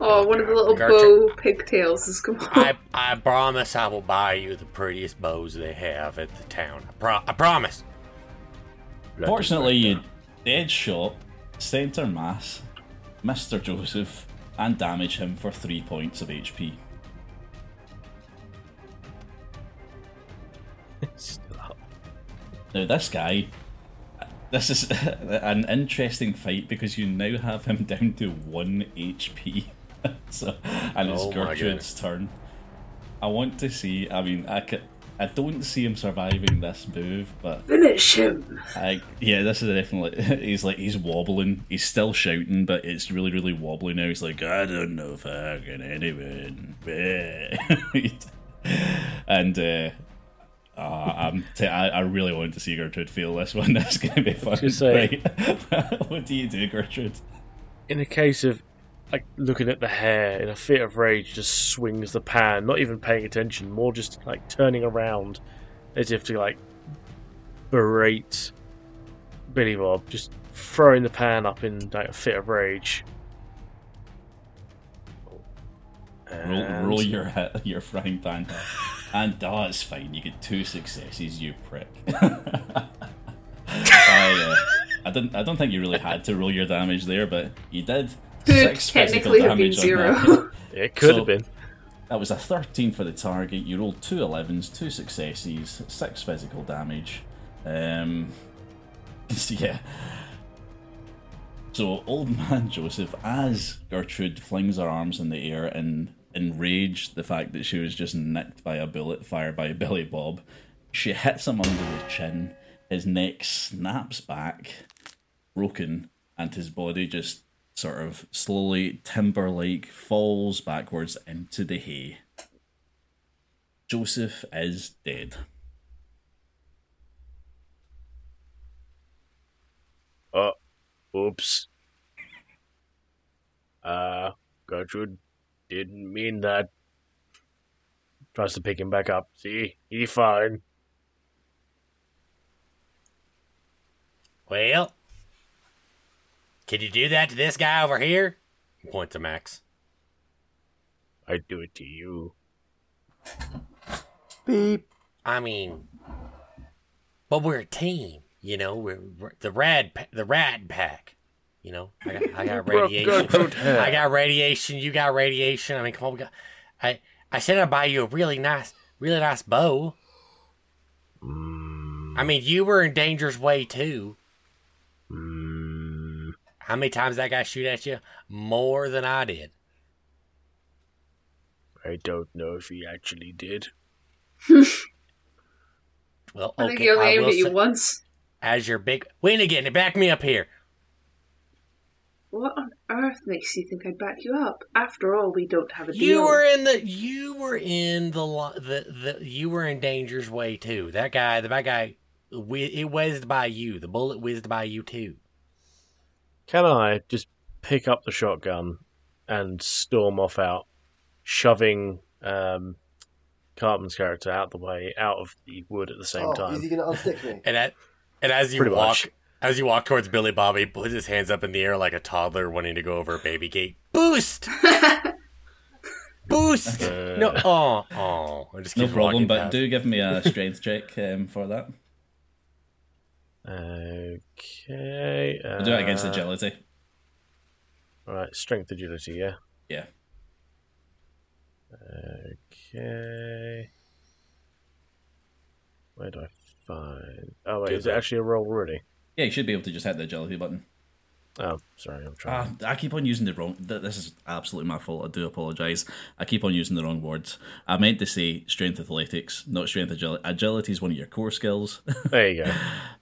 Oh, one of the little Gertrude. bow pigtails has come off. I I promise I will buy you the prettiest bows they have at the town. I, pro- I promise. Bloody Fortunately, you murder. dead shot, centre mass, Mr. Joseph, and damage him for three points of HP. Now, this guy, this is an interesting fight because you now have him down to one HP. so, and it's Oh Gertrude's turn. I want to see. I mean, I ca I don't see him surviving this move, but Finish him. I, yeah, this is definitely. He's like he's wobbling. He's still shouting, but it's really, really wobbly now. He's like, I don't know if I can anyone. and uh, uh, I'm t- I, I really want to see Gertrude feel this one. That's going to be fun. say- Right. what do you do, Gertrude? In a case of like looking at the hair in a fit of rage, just swings the pan, not even paying attention, more just like turning around as if to like berate Billy Bob, just throwing the pan up in like a fit of rage. Roll, And- roll your hit, your frying pan. And oh, it's fine. You get two successes, you prick. I, uh, I didn't. I don't think you really had to roll your damage there, but you did. Could technically have been damage on that. zero. It could So- have been. That was a 13 for the target. You rolled two 11s, two successes, six physical damage. Um, so yeah. So old man Joseph, as Gertrude flings her arms in the air in enraged the fact that she was just nicked by a bullet fired by Billy Bob, she hits him under the chin. His neck snaps back, broken, and his body just sort of slowly timber like falls backwards into the hay. Joseph is dead. Oh, oops. Uh, Gertrude didn't mean that. Tries to pick him back up. See, he fine. Well, can you do that to this guy over here? He points to Max. I'd do it to you. Beep. I mean, but we're a team, you know. We're, we're the rad, pa- the rad pack. You know, I got, I got radiation. I got radiation. You got radiation. I mean, come on, we got. I I said I'd buy you a really nice, really nice bow. I mean, you were in danger's way too. Mm, How many times that guy shoot at you? More than I did. I don't know if he actually did. Well, okay, I think he only aimed at you say- once. as your big win again. Back me up here. What on earth makes you think I'd back you up? After all, we don't have a deal. You were in the you were in the li- the the you were in danger's way too. That guy, the bad guy, it whizzed by you. The bullet whizzed by you too. Can I just pick up the shotgun and storm off out, shoving um, Cartman's character out the way, out of the wood at the same oh, time? is he going to unstick me? And at, and as you Pretty walk much. as you walk towards Billy Bobby, puts his hands up in the air like a toddler wanting to go over a baby gate. Boost, boost. Uh, no, oh, oh. I just No problem, but past. do give me a strength check um, for that. Okay. Uh, We'll do it against agility. Alright, strength agility, yeah. Yeah. Okay. Where do I find. Oh, wait, Do is it actually a roll already? Yeah, you should be able to just hit the agility button. Oh, sorry, I'm trying. Ah, I keep on using the wrong. th- This is absolutely my fault. I do apologise. I keep on using the wrong words. I meant to say strength athletics, not strength agility. Agility is one of your core skills. There you go.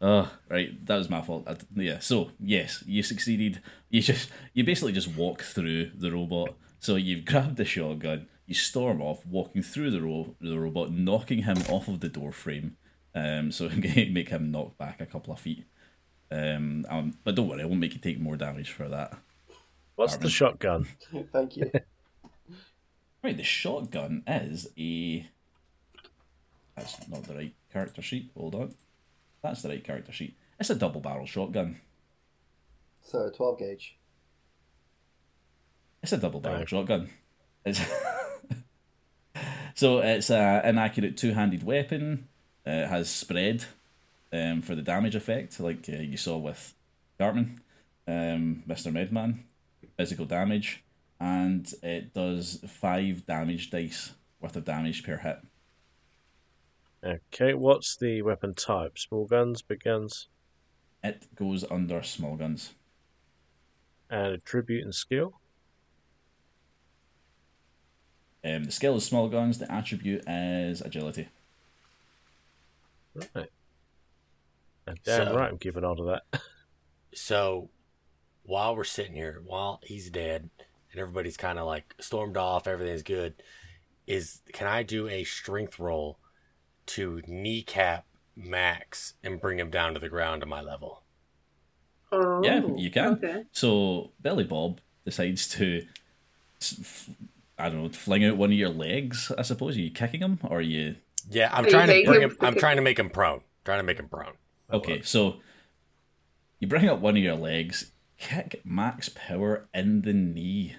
oh, right, that was my fault. I, yeah, so yes, you succeeded. You just you basically just walk through the robot. So you've grabbed the shotgun, you storm off, walking through the ro- the robot, knocking him off of the door frame. Um, so make him knock back a couple of feet. Um, um, but don't worry, I won't make you take more damage for that. What's the shotgun? Thank you. Right, the shotgun is a. That's not the right character sheet. Hold on. That's the right character sheet. It's a double barrel shotgun. So, 12 gauge. It's a double barrel Right. shotgun. It's so it's a inaccurate two handed weapon. Uh, it has spread um, for the damage effect, like uh, you saw with Cartman, um, Mr. Medman. Physical damage, and it does five damage dice worth of damage per hit. Okay, what's the weapon type? Small guns, big guns, It goes under small guns. and attribute and skill? Um, the skill is small guns. The attribute is agility. Right. And damn So- right, I'm keeping on to that. So while we're sitting here, while he's dead, and everybody's kind of like stormed off, everything's good. Is can I do a strength roll to kneecap Max and bring him down to the ground to my level? Oh, Yeah, you can. Okay. So Billy Bob decides to, I don't know, fling out one of your legs. I suppose are you kicking him or are you? Yeah, I'm Are trying to bring him- him. I'm trying to make him prone. Trying to make him prone. Okay, so you bring up one of your legs, kick Max Power in the knee.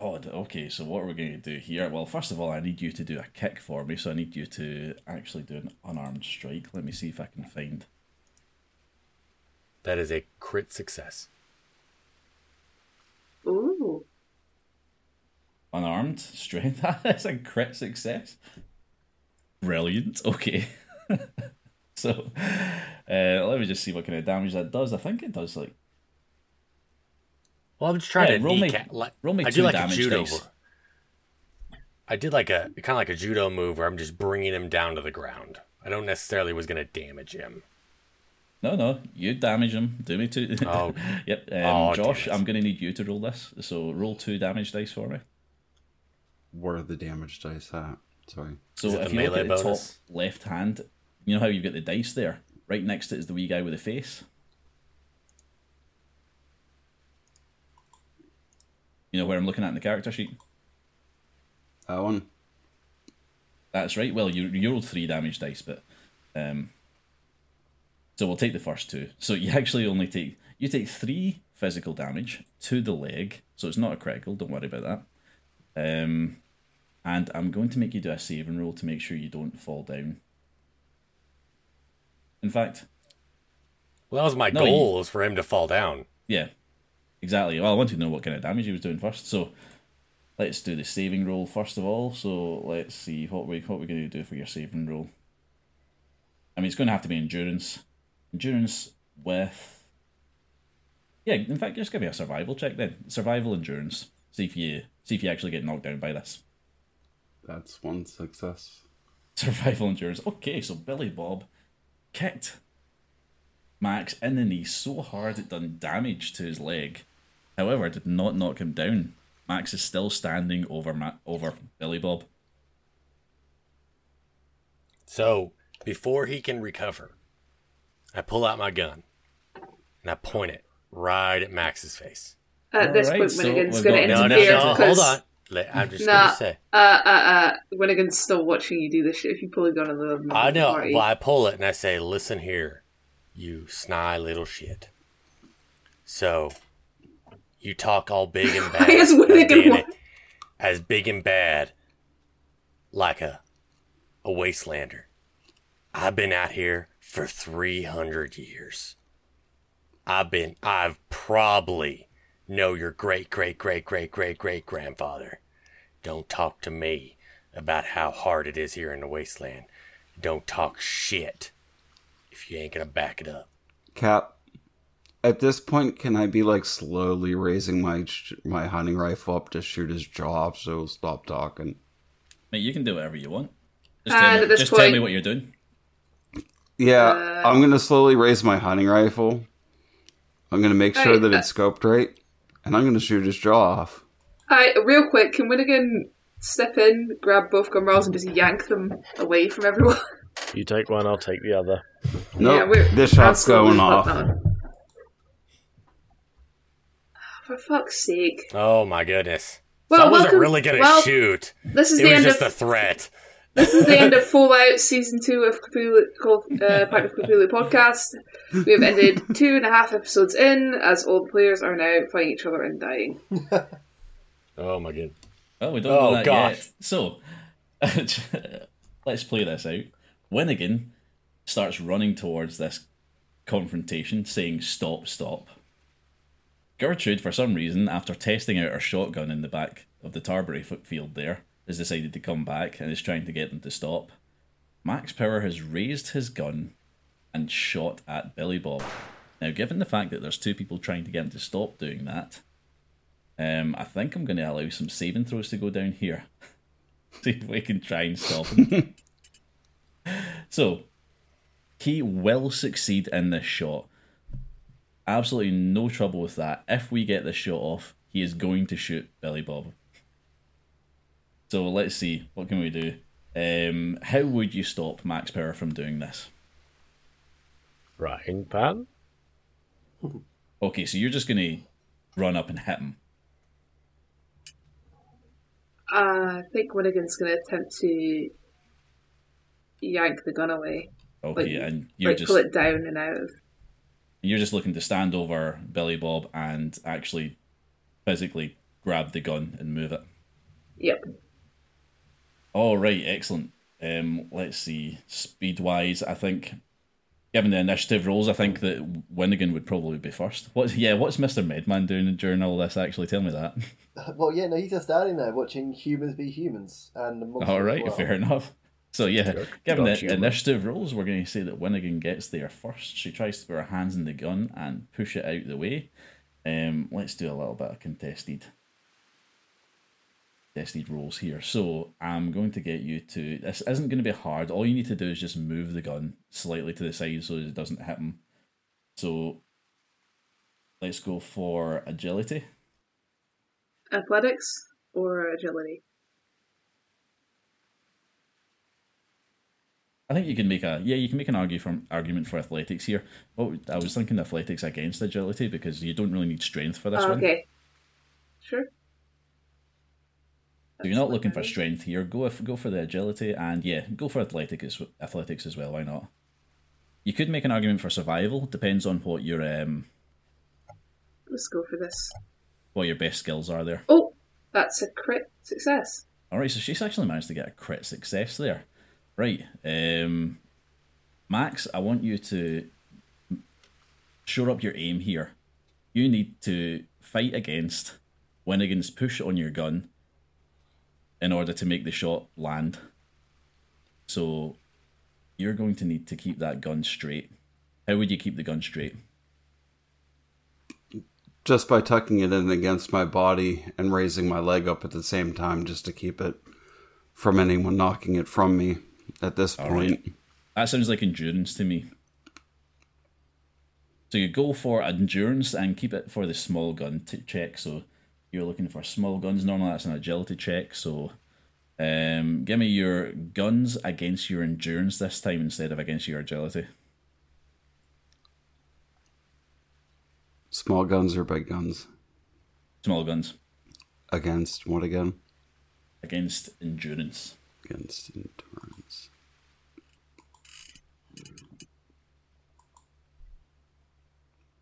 Odd. okay, so what are we going to do here? Well, first of all, I need you to do a kick for me, so I need you to actually do an unarmed strike. Let me see if I can find. That is a crit success. Ooh. Unarmed strength. That's a crit success. Brilliant. Okay. so, uh, let me just see what kind of damage that does. I think it does like Well, I'm just trying Yeah, to roll me- Like, roll me I two do like a damage judo. dice. I did like a kind of like a judo move where I'm just bringing him down to the ground. I don't necessarily was going to damage him. no, no. You damage him. Do me two. Oh. yep. Um, Oh, Josh. I'm going to need you to roll this. So roll two damage dice for me. Where are the damage dice at? Sorry. So if the you look melee at the bonus? top left hand, you know how you've got the dice there. Right next to it is the wee guy with the face. You know where I'm looking at in the character sheet. That one? That's right. Well, you you rolled three damage dice, but um, so we'll take the first two. So you actually only take you take three physical damage to the leg, so it's not a critical. Don't worry about that. Um, and I'm going to make you do a saving roll to make sure you don't fall down. In fact, Well, that was my No, goal, was for him to fall down. yeah, exactly. Well, I wanted to know what kind of damage he was doing first. So let's do the saving roll first of all. So let's see what we what we're going to do for your saving roll. I mean, it's going to have to be endurance. Endurance with. Yeah, in fact, just give me a survival check then. Survival endurance. See if you see if you actually get knocked down by this. That's one success. Survival endurance. Okay, so Billy Bob kicked Max in the knee so hard it done damage to his leg. However, did not knock him down. Max is still standing over Ma- over Billy Bob. So before he can recover, I pull out my gun and I point it right at Max's face. At this Alright, point, so Winnigan's we've going to got- No, no, interfere no. Hold on. Let- I'm just Nah. gonna say. uh, uh, uh, Winnigan's still watching you do this shit. If you pull a gun on the I know. party. Well, I pull it and I say, "Listen here, you sly little shit." So you talk all big and bad, as, Winnigan being wa- a- as big and bad, like a a wastelander. I've been out here for three hundred years. I've been. I've probably know your great great great great great great grandfather. Don't talk to me about how hard it is here in the wasteland. Don't talk shit if you ain't gonna back it up. Cap, at this point, can I be like slowly raising my my hunting rifle up to shoot his jaw off so he'll stop talking? Mate, you can do whatever you want. Just, tell, me, at this just tell me what you're doing. Yeah, Uh, I'm gonna slowly raise my hunting rifle. I'm gonna make sure Right, that uh, it's scoped right, and I'm gonna shoot his jaw off. Hi, real quick, can Winnigan step in, grab both gun barrels, and just yank them away from everyone? You take one, I'll take the other. Nope, we're- this shot's going off. For fuck's sake! Oh my goodness. Well, so I wasn't welcome- really gonna well, shoot. This is It the was end just of a threat. this is the end of Fallout Season Two of Cthulhu, called uh, Pint of Cthulhu podcast. We have ended two and a half episodes in, as all the players are now fighting each other and dying. Oh my god. Oh, we don't Oh, know that gosh. yet. So, let's play this out. Winnigan starts running towards this confrontation, saying, Stop, stop. Gertrude, for some reason, after testing out her shotgun in the back of the Tarberry field there, has decided to come back and is trying to get them to stop. Max Power has raised his gun and shot at Billy Bob. Now, given the fact that there's two people trying to get him to stop doing that, um, I think I'm going to allow some saving throws to go down here. See if we can try and stop him. so, he will succeed in this shot. Absolutely no trouble with that. If we get this shot off, he is going to shoot Billy Bob. So let's see. What can we do? Um, how would you stop Max Power from doing this? Frying pan? Okay, so you're just going to run up and hit him. Uh, I think Winnigan's going to attempt to yank the gun away, Okay, Like- and you're like just pull it down and out of. you're just looking to stand over Billy Bob and actually physically grab the gun and move it. Yep. All right, excellent. Um, let's see. Speed wise, I think, given the initiative rolls, I think that Winnigan would probably be first. What? Yeah, what's Mister Medman doing during all this? Actually, tell me that. Well, yeah, no, he's just standing there watching humans be humans, and the monsters All right, well. fair enough. So yeah, Good. given Good the humour. initiative rules, we're going to say that Winnigan gets there first. She tries to put her hands in the gun and push it out the way. Um, let's do a little bit of contested contested rolls here. So I'm going to get you to. This isn't going to be hard. All you need to do is just move the gun slightly to the side so it doesn't hit him. So let's go for agility. Athletics or agility? I think you can make a yeah, you can make an argue from argument for athletics here. Oh, I was thinking athletics against agility because you don't really need strength for this Oh, one. okay. Sure. So you're not looking for strength here. Go if, go for the agility and yeah, go for athletic as, athletics as well. Why not? You could make an argument for survival. Depends on what your um Let's go for this. what your best skills are there. Oh, that's a crit success. All right, so she's actually managed to get a crit success there. Right, um, Max, I want you to shore up your aim here. You need to fight against Winnigan's push on your gun in order to make the shot land. So you're going to need to keep that gun straight. How would you keep the gun straight? Just by tucking it in against my body and raising my leg up at the same time just to keep it from anyone knocking it from me at this All point. right. That sounds like endurance to me. So you go for endurance and keep it for the small gun t- check. So you're looking for small guns. Normally that's an agility check. So um, give me your guns against your endurance this time instead of against your agility. Small guns or big guns? Small guns Against what again? against endurance. Against endurance.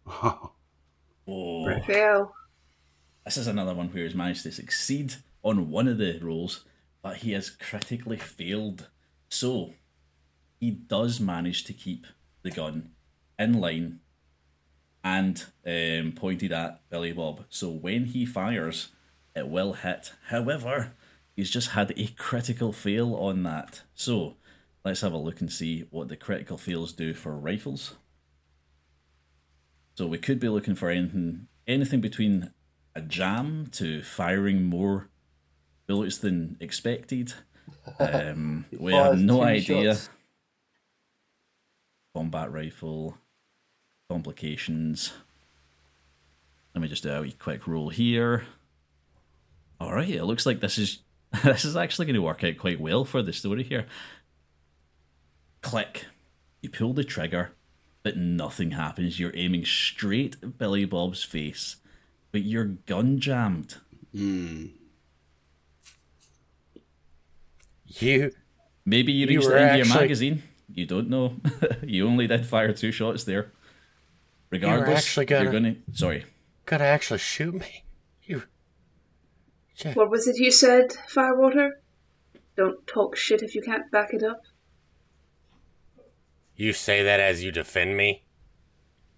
Oh, Oh, Fail. This is another one where he's managed to succeed on one of the roles, but he has critically failed. So he does manage to keep the gun in line and um, pointed at Billy Bob. So when he fires, it will hit. However, he's just had a critical fail on that. So let's have a look and see what the critical fails do for rifles. So we could be looking for anything anything between a jam to firing more bullets than expected. Um, we have no idea. shots. Combat rifle, complications. Let me just do a wee quick roll here. All right, it looks like this is this is actually going to work out quite well for the story here. Click. You pull the trigger, but nothing happens. You're aiming straight at Billy Bob's face, but you're gun jammed. Hmm. You Maybe you You reached the end of your magazine. You don't know. you only did fire two shots there. Regardless, you're gonna- gonna. Sorry, gotta actually shoot me. You. Jack, What was it you said, Firewater? Don't talk shit if you can't back it up. you say that as you defend me?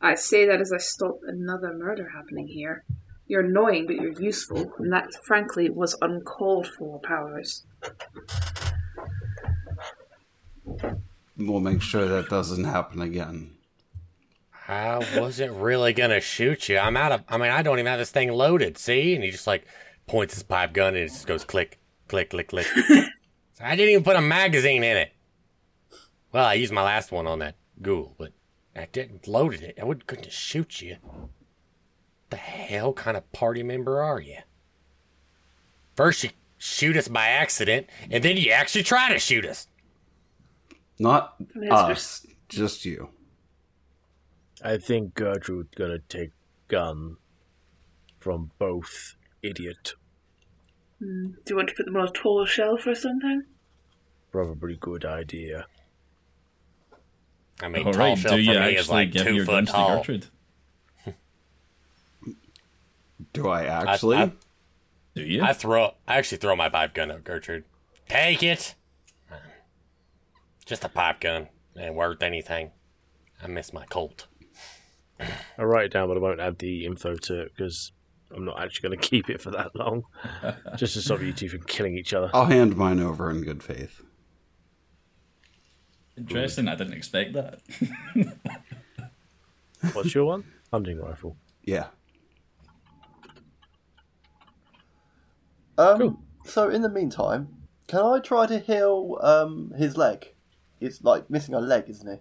I say that as I stop another murder happening here. You're annoying, but you're useful, and that, frankly, was uncalled for, Powers. we'll make sure that doesn't happen again. I wasn't really gonna shoot you. I'm out of. I mean, I don't even have this thing loaded. See, and he just like points his pipe gun and it just goes click, click, click, click. So I didn't even put a magazine in it. Well, I used my last one on that ghoul, but I didn't loaded it. I would couldn't shoot you. The hell kind of party member are you? First you shoot us by accident, and then you actually try to shoot us. Not Yes, us, just you. I think Gertrude's gonna take gun from both idiot. Hmm. Do you want to put them on a tall shelf or something? Probably good idea. I mean, all tall right. shelf Do you for me is actually like give two your foot guns to tall. Gertrude? Do I actually? I- Do you? I throw. I actually throw my pipe gun at Gertrude. Take it. Just a pipe gun. Ain't worth anything. I miss my Colt. I write it down, but I won't add the info to it because I'm not actually going to keep it for that long. Just to stop you two from killing each other. I'll hand mine over in good faith. Interesting. I didn't expect that. What's your one? Hunting rifle. Yeah. Um, Cool. So in the meantime, can I try to heal um, his leg? It's like missing a leg, isn't he?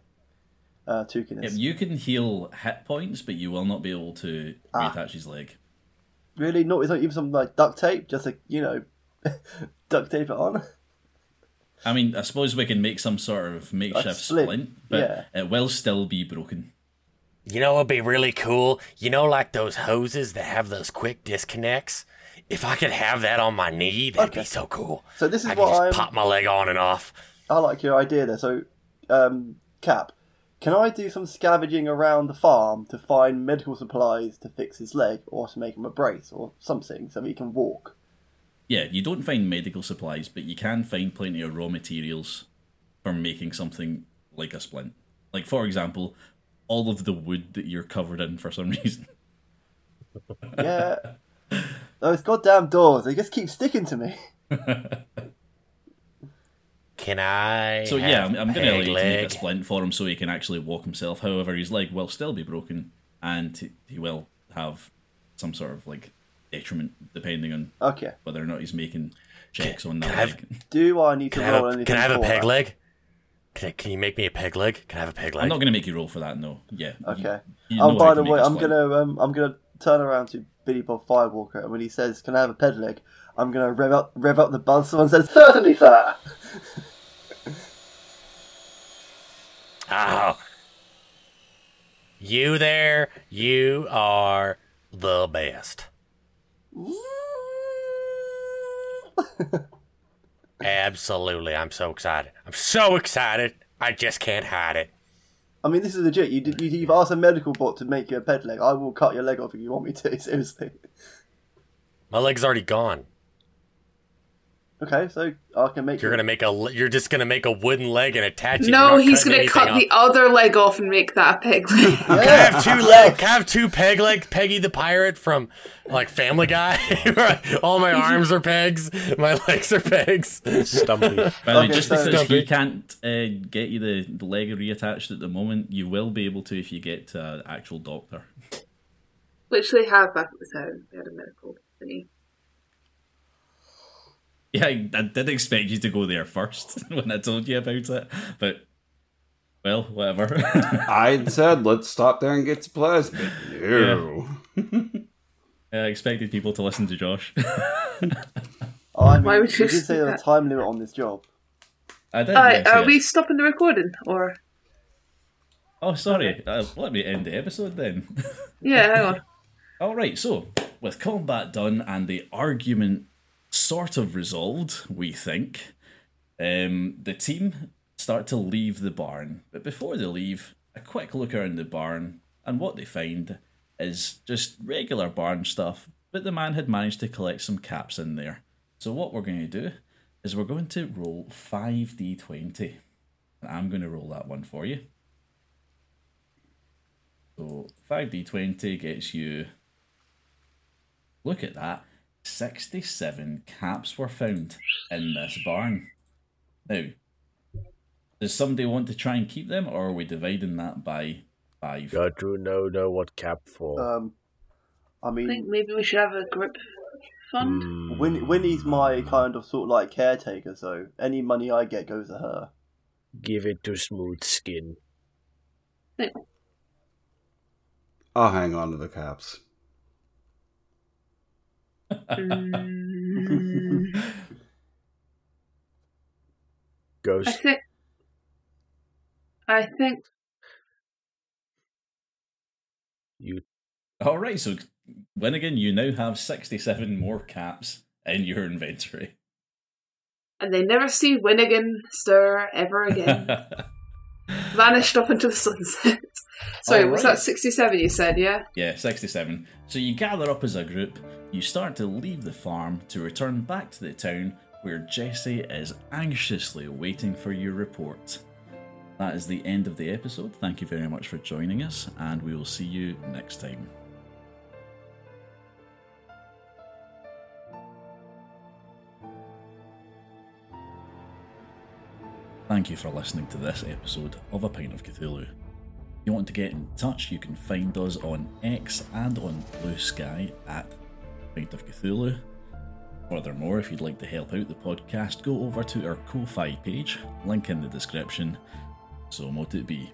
Uh, Tukin Yeah, you can heal hit points, but you will not be able to Ah. reattach his leg. Really? Not, it's not even some like duct tape, just like, you know, duct tape it on? I mean, I suppose we can make some sort of makeshift splint, splint, but yeah. it will still be broken. You know it would be really cool? You know, like those hoses that have those quick disconnects? If I could have that on my knee, that'd Okay. be so cool. So this is I could what just I'm... pop my leg on and off. I like your idea there. So, um, Cap, can I do some scavenging around the farm to find medical supplies to fix his leg or to make him a brace or something so he can walk? Yeah, you don't find medical supplies, but you can find plenty of raw materials for making something like a splint. Like, for example, all of the wood that you're covered in for some reason. Yeah. Those goddamn doors, they just keep sticking to me. Can I? So yeah, I'm, I'm going to allow peg you to make a splint for him so he can actually walk himself. However, his leg will still be broken, and he- he will have some sort of like detriment depending on Okay. whether or not he's making checks on that can I have- leg. Do I need to I roll have a, anything can I have a peg that? leg? Can, I, can you make me a peg leg? Can I have a peg leg? I'm not going to make you roll for that. No. Yeah. Okay. you oh, by the way, make a I'm gonna um, I'm gonna turn around to Billy Bob Firewater, and when he says, "Can I have a peg leg?" I'm gonna rev up rev up the buzz. Someone says, "Certainly, sir." Oh. You there, you are the best. Absolutely, I'm so excited. I'm so excited. I just can't hide it. I mean, this is legit. You did, you, you've asked a medical bot to make you a peg leg. I will cut your leg off if you want me to. Seriously. My leg's already gone. Okay, so I can make. You're you- gonna make a. You're just gonna make a wooden leg and attach it. No, You're not he's going to cut anything the other leg off and make that a peg leg. Can I have two leg? Can I have two peg legs? Peggy the pirate from like Family Guy. All my arms are pegs. My legs are pegs. Stumpy. By the way, Okay, just so- because Stumpy. he can't uh, get you the, the leg reattached at the moment, you will be able to if you get to an actual doctor. Which they have back at the town. They had a medical thingy. Yeah, I, I did expect you to go there first when I told you about it, but well, whatever. I said let's stop there and get supplies, but no. I expected people to listen to Josh. Oh, I mean, Why would you you did say there was a time limit on this job. I did. Alright, yes, are yes. we stopping the recording? Or. Oh, sorry. Uh, let me end the episode then. Yeah, hang on. All right, so with combat done and the argument sort of resolved, we think, um, the team start to leave the barn. But before they leave, a quick look around the barn, and what they find is just regular barn stuff. But the man had managed to collect some caps in there. So what we're going to do is we're going to roll five d20, and I'm going to roll that one for you. So 5d20 gets you. Look at that. 67 caps were found in this barn. Now, does somebody want to try and keep them, or are we dividing that by five? Got to know know what cap for. Um, I I think mean, maybe we should have a group fund. Hmm. Win- Winnie's my kind of sort of like caretaker, so any money I get goes to her. Give it to Smooth Skin. I'll hang on to the caps. Mm, I Ghost. think. I think. You All right, so Winnigan, you now have 67 more caps in your inventory. And they never see Winnigan stir ever again. Vanished up into the sunset. Sorry, was that 67 you said, yeah? Yeah, 67. So you gather up as a group, you start to leave the farm to return back to the town where Jesse is anxiously waiting for your report. That is the end of the episode. Thank you very much for joining us, and we will see you next time. Thank you for listening to this episode of A Pint of Cthulhu. If you want to get in touch, you can find us on X and on Blue Sky at Pint of Cthulhu. Furthermore, if you'd like to help out the podcast, go over to our Ko-Fi page, link in the description. So mote it be.